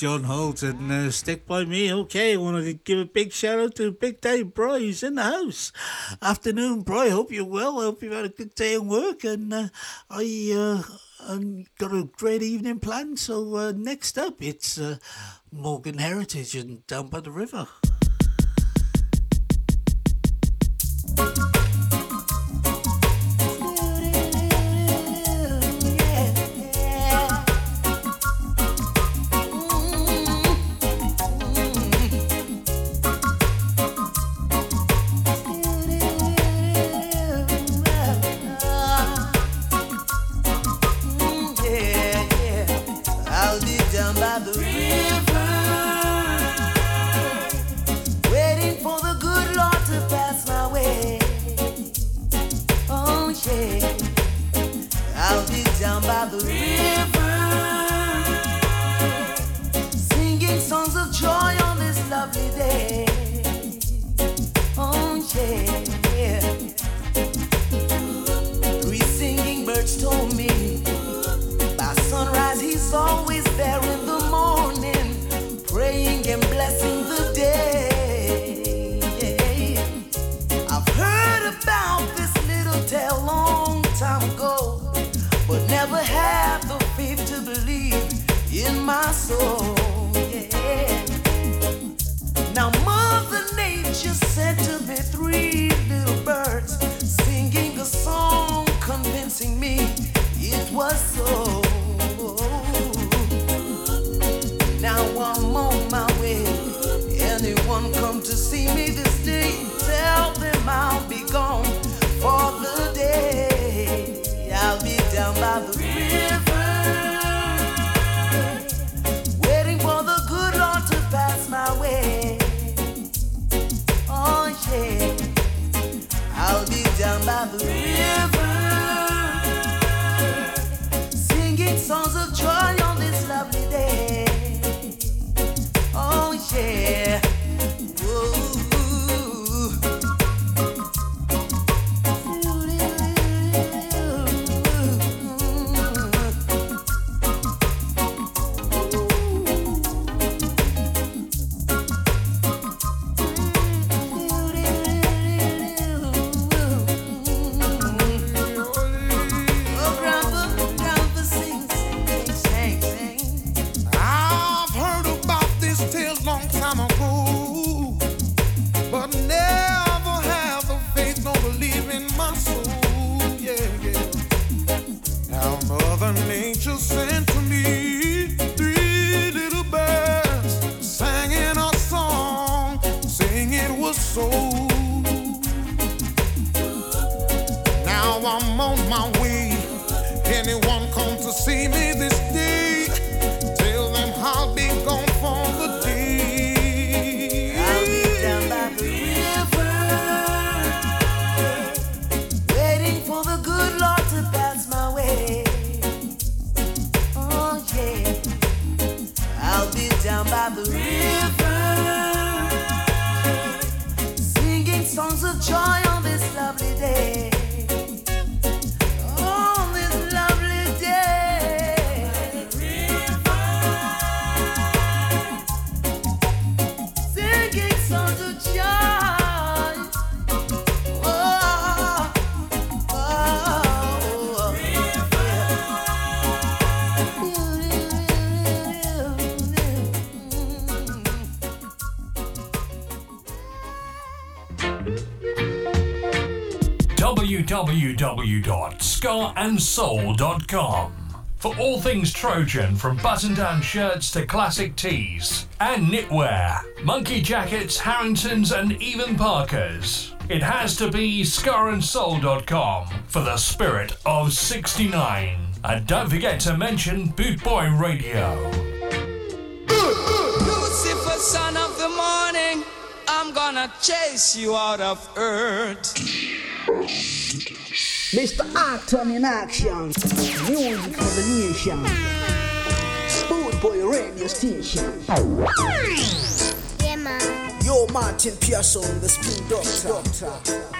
John Holt and uh, Stick by Me. Okay, I want to give a big shout out to Big Dave Bry. He's in the house. Afternoon, Bry. Hope you're well. Hope you've had a good day at work. And uh, I uh, got a great evening planned. So uh, next up, it's uh, Morgan Heritage and Down by the River. www.skaandsoul.com for all things Trojan, from button down shirts to classic tees and knitwear, monkey jackets, Harringtons, and even Parkers. It has to be skaandsoul.com for the spirit of 69. And don't forget to mention Boot Boy Radio. Lucifer, son of the morning, I'm gonna chase you out of earth. Mr. Acton in action. Music for the nation. Sport Boy Radio Station. Yeah, man. Yo, Martyn Parson, the spin doctor. Madness,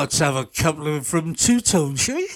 let's have a couple of them from Two Tone, shall we?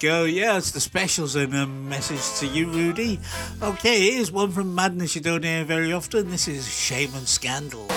go. Yeah, it's the specials and a um, message to you, Rudy. Okay, here's one from Madness you don't hear very often. This is Shame and Scandal.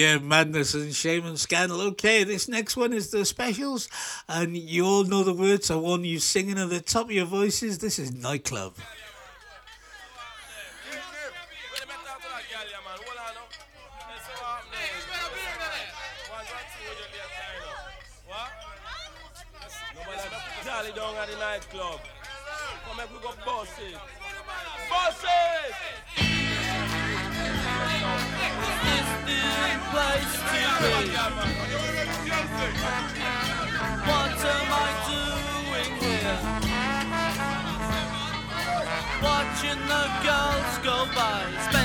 yeah, madness and shame and scandal. Okay, this next one is the specials, and you all know the words. I want you, singing at the top of your voices. This is nightclub. the girls go by.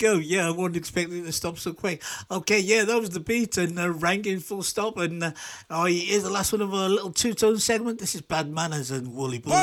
go. Yeah, I wasn't expecting it to stop so quick. Okay, yeah, that was the beat and uh, ranking full stop. And uh, oh, here's the last one of our little two tone segment. This is Bad Manners and Woolly Bully.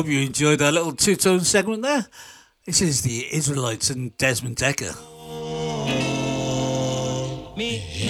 hope you enjoyed our little two tone segment there. This is the Israelites and Desmond Dekker. Me.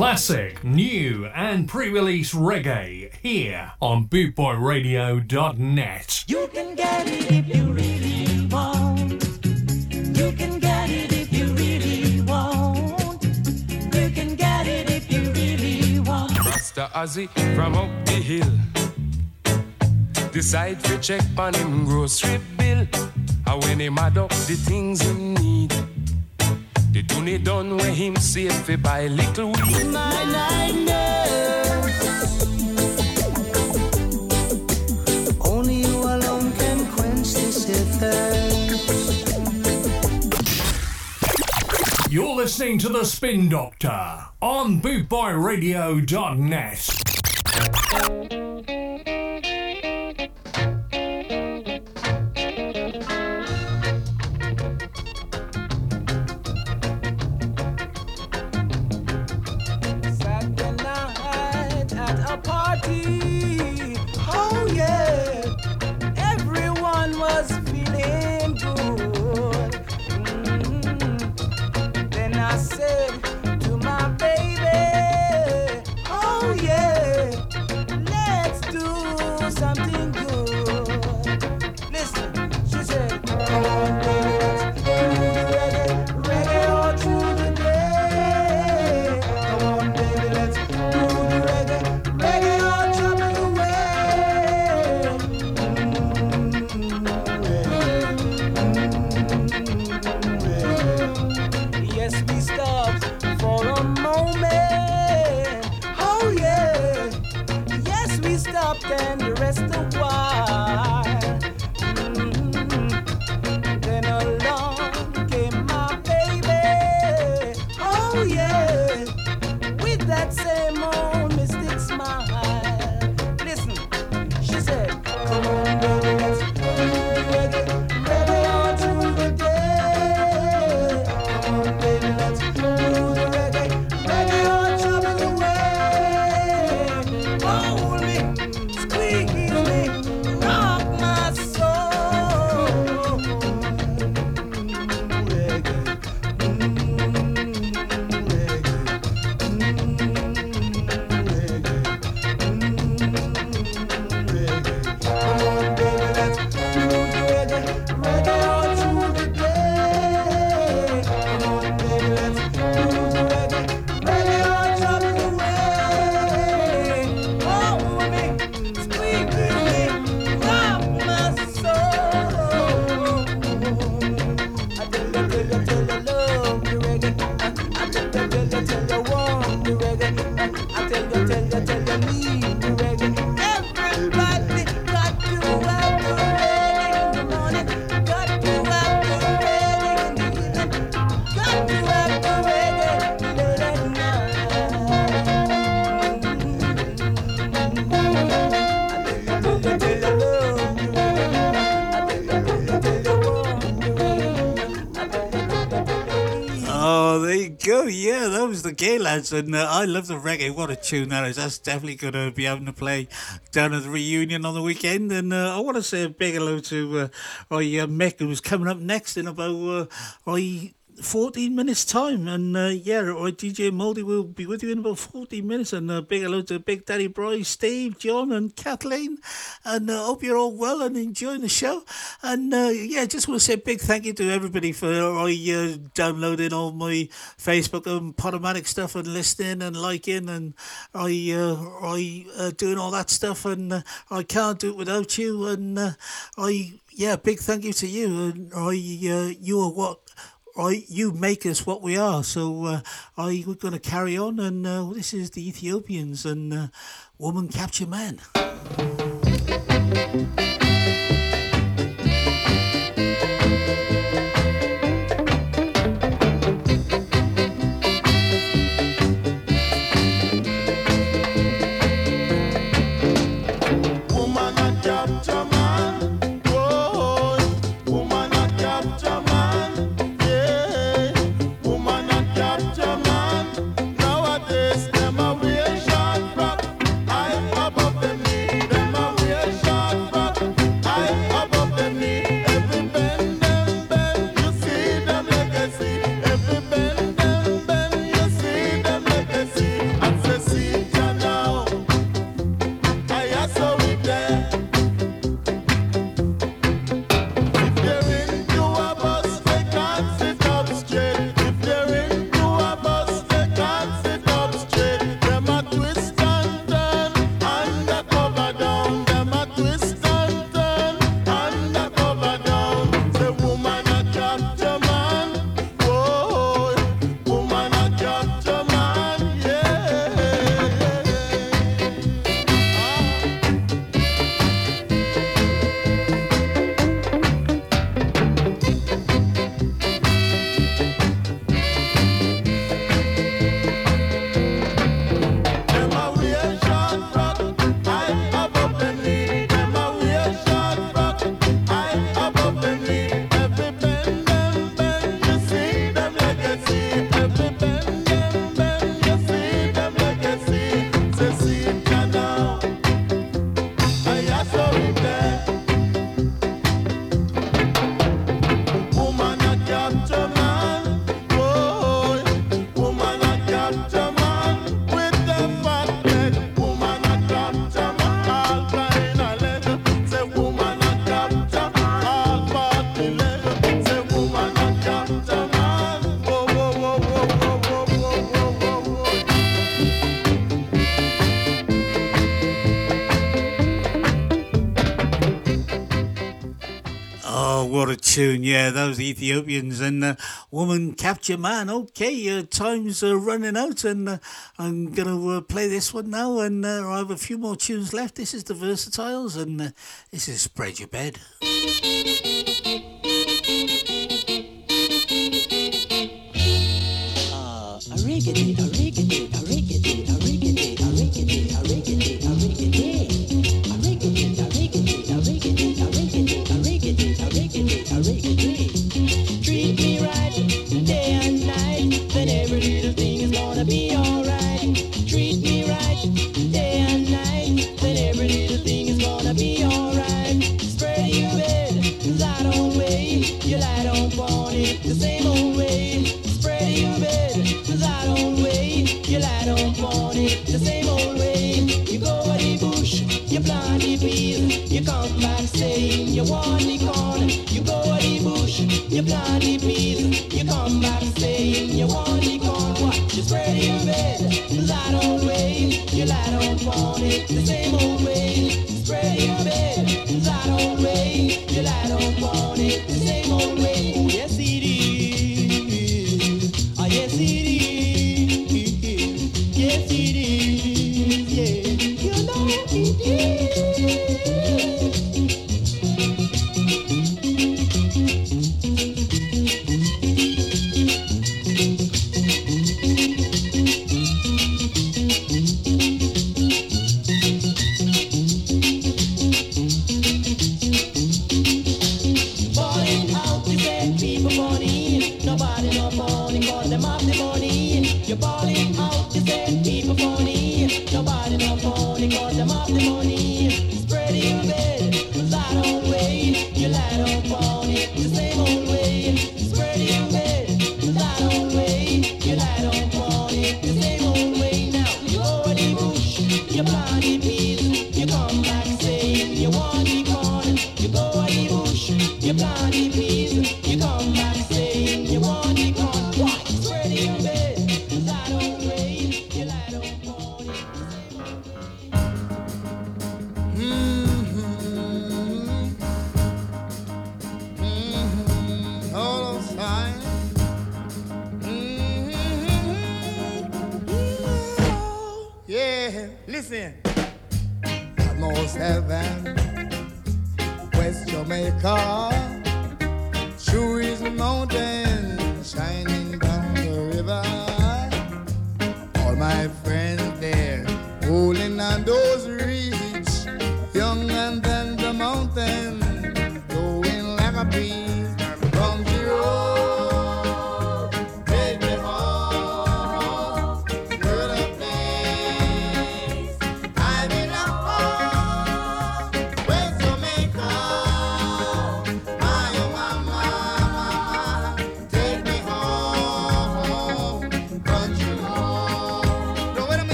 classic, new, and pre release reggae here on BootboyRadio.net. You can get it if you really want. You can get it if you really want. You can get it if you really want. Mr. Ozzy from up the hill. Decide to check on him grocery bill. And when he mad up the things he need. Money done where him safe fi buy little weed. Mine I know. Only you alone can quench this thirst. You're listening to The Spin Doctor on BootboyRadio.net. Gaylads, and uh, I love the reggae. What a tune that is. That's definitely going to be having to play down at the reunion on the weekend. And uh, I want to say a big hello to uh, I, uh, Mick, who's coming up next in about uh, I. 14 minutes time and uh, yeah DJ Moldy will be with you in about 14 minutes and uh, big hello to Big Daddy Bryce, Steve, John and Kathleen and uh, hope you're all well and enjoying the show and uh, yeah just want to say a big thank you to everybody for uh, downloading all my Facebook and Podomatic stuff and listening and liking and I uh, I uh, doing all that stuff and uh, I can't do it without you and uh, I yeah big thank you to you and I uh, you are what I, you make us what we are. So uh, I, we're going to carry on, and uh, this is the Ethiopians and uh, Woman Capture Man. Tune. Yeah, the Ethiopians and uh, Woman Capture Man. Okay, uh, time's uh, running out and uh, I'm to uh, play this one now and uh, I have a few more tunes left. This is the Versatiles and this is Spread Your Bed. Uh, a riggedy,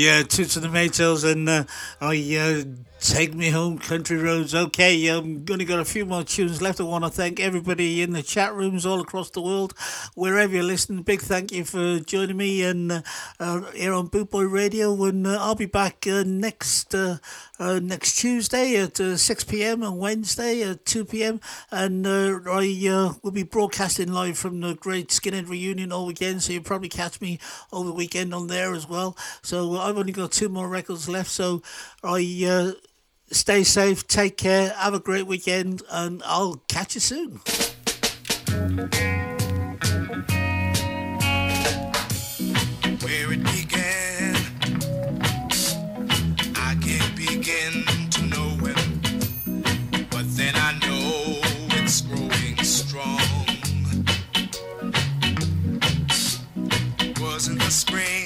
yeah, two to the Maytals, and uh, I uh, Take Me Home, Country Roads. Okay, I'm going to got a few more tunes left. I want to thank everybody in the chat rooms all across the world, wherever you're listening. Big thank you for joining me and uh, here on Boot Boy Radio. And uh, I'll be back uh, next uh, next Tuesday at uh, 6 p.m. and Wednesday at 2 p.m. And uh, I uh, will be broadcasting live from the Great Skinhead Reunion all weekend, so you'll probably catch me over the weekend on there as well. So uh, I've only got two more records left, so I stay safe, take care, have a great weekend, and I'll catch you soon. spring.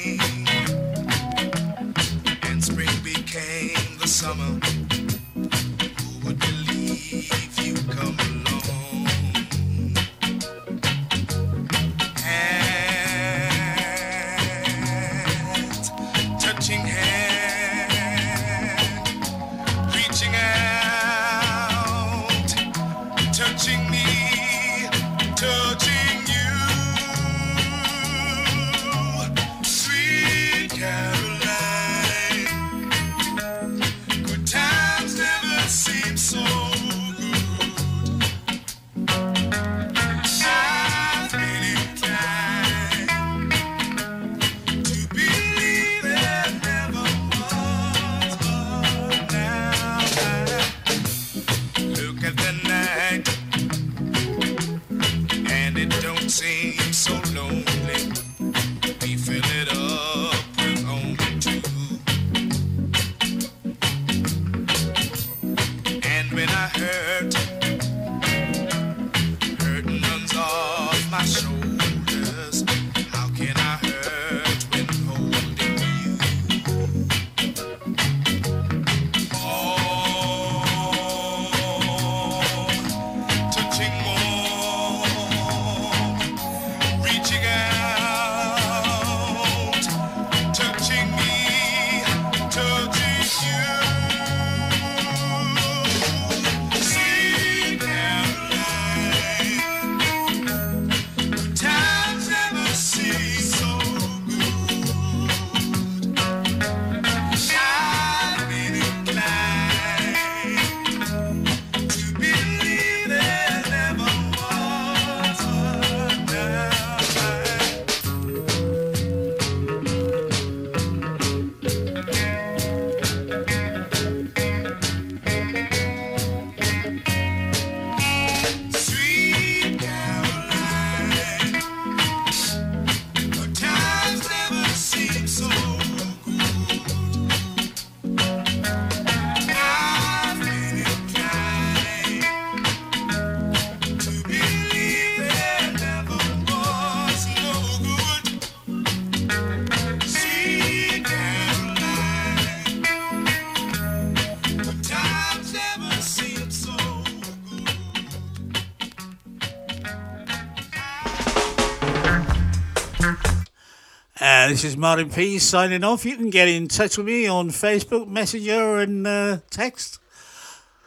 this is Martyn P signing off. You can get in touch with me on Facebook, Messenger, and uh, text.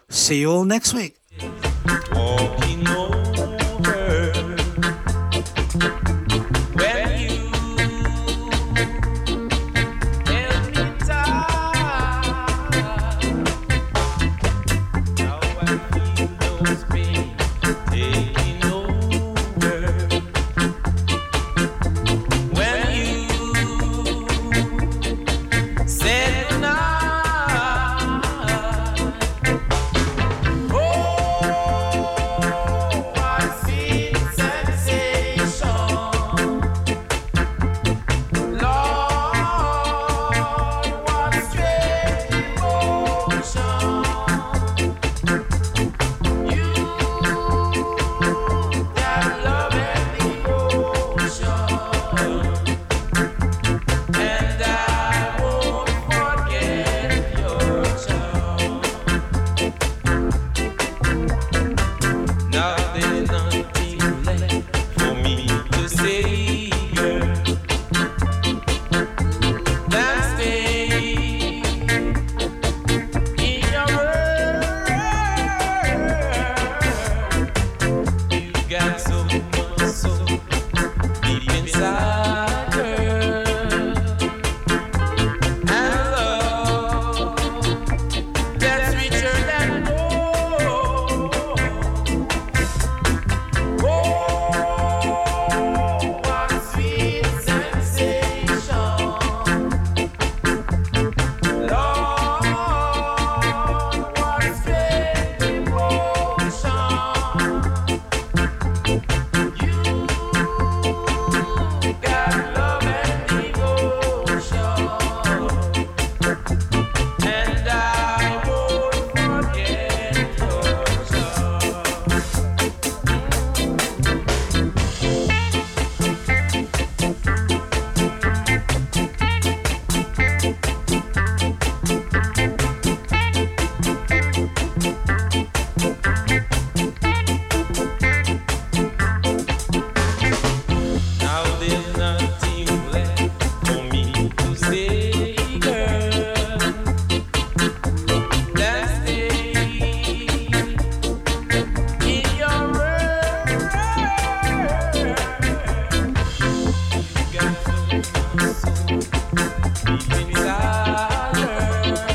See you all next week.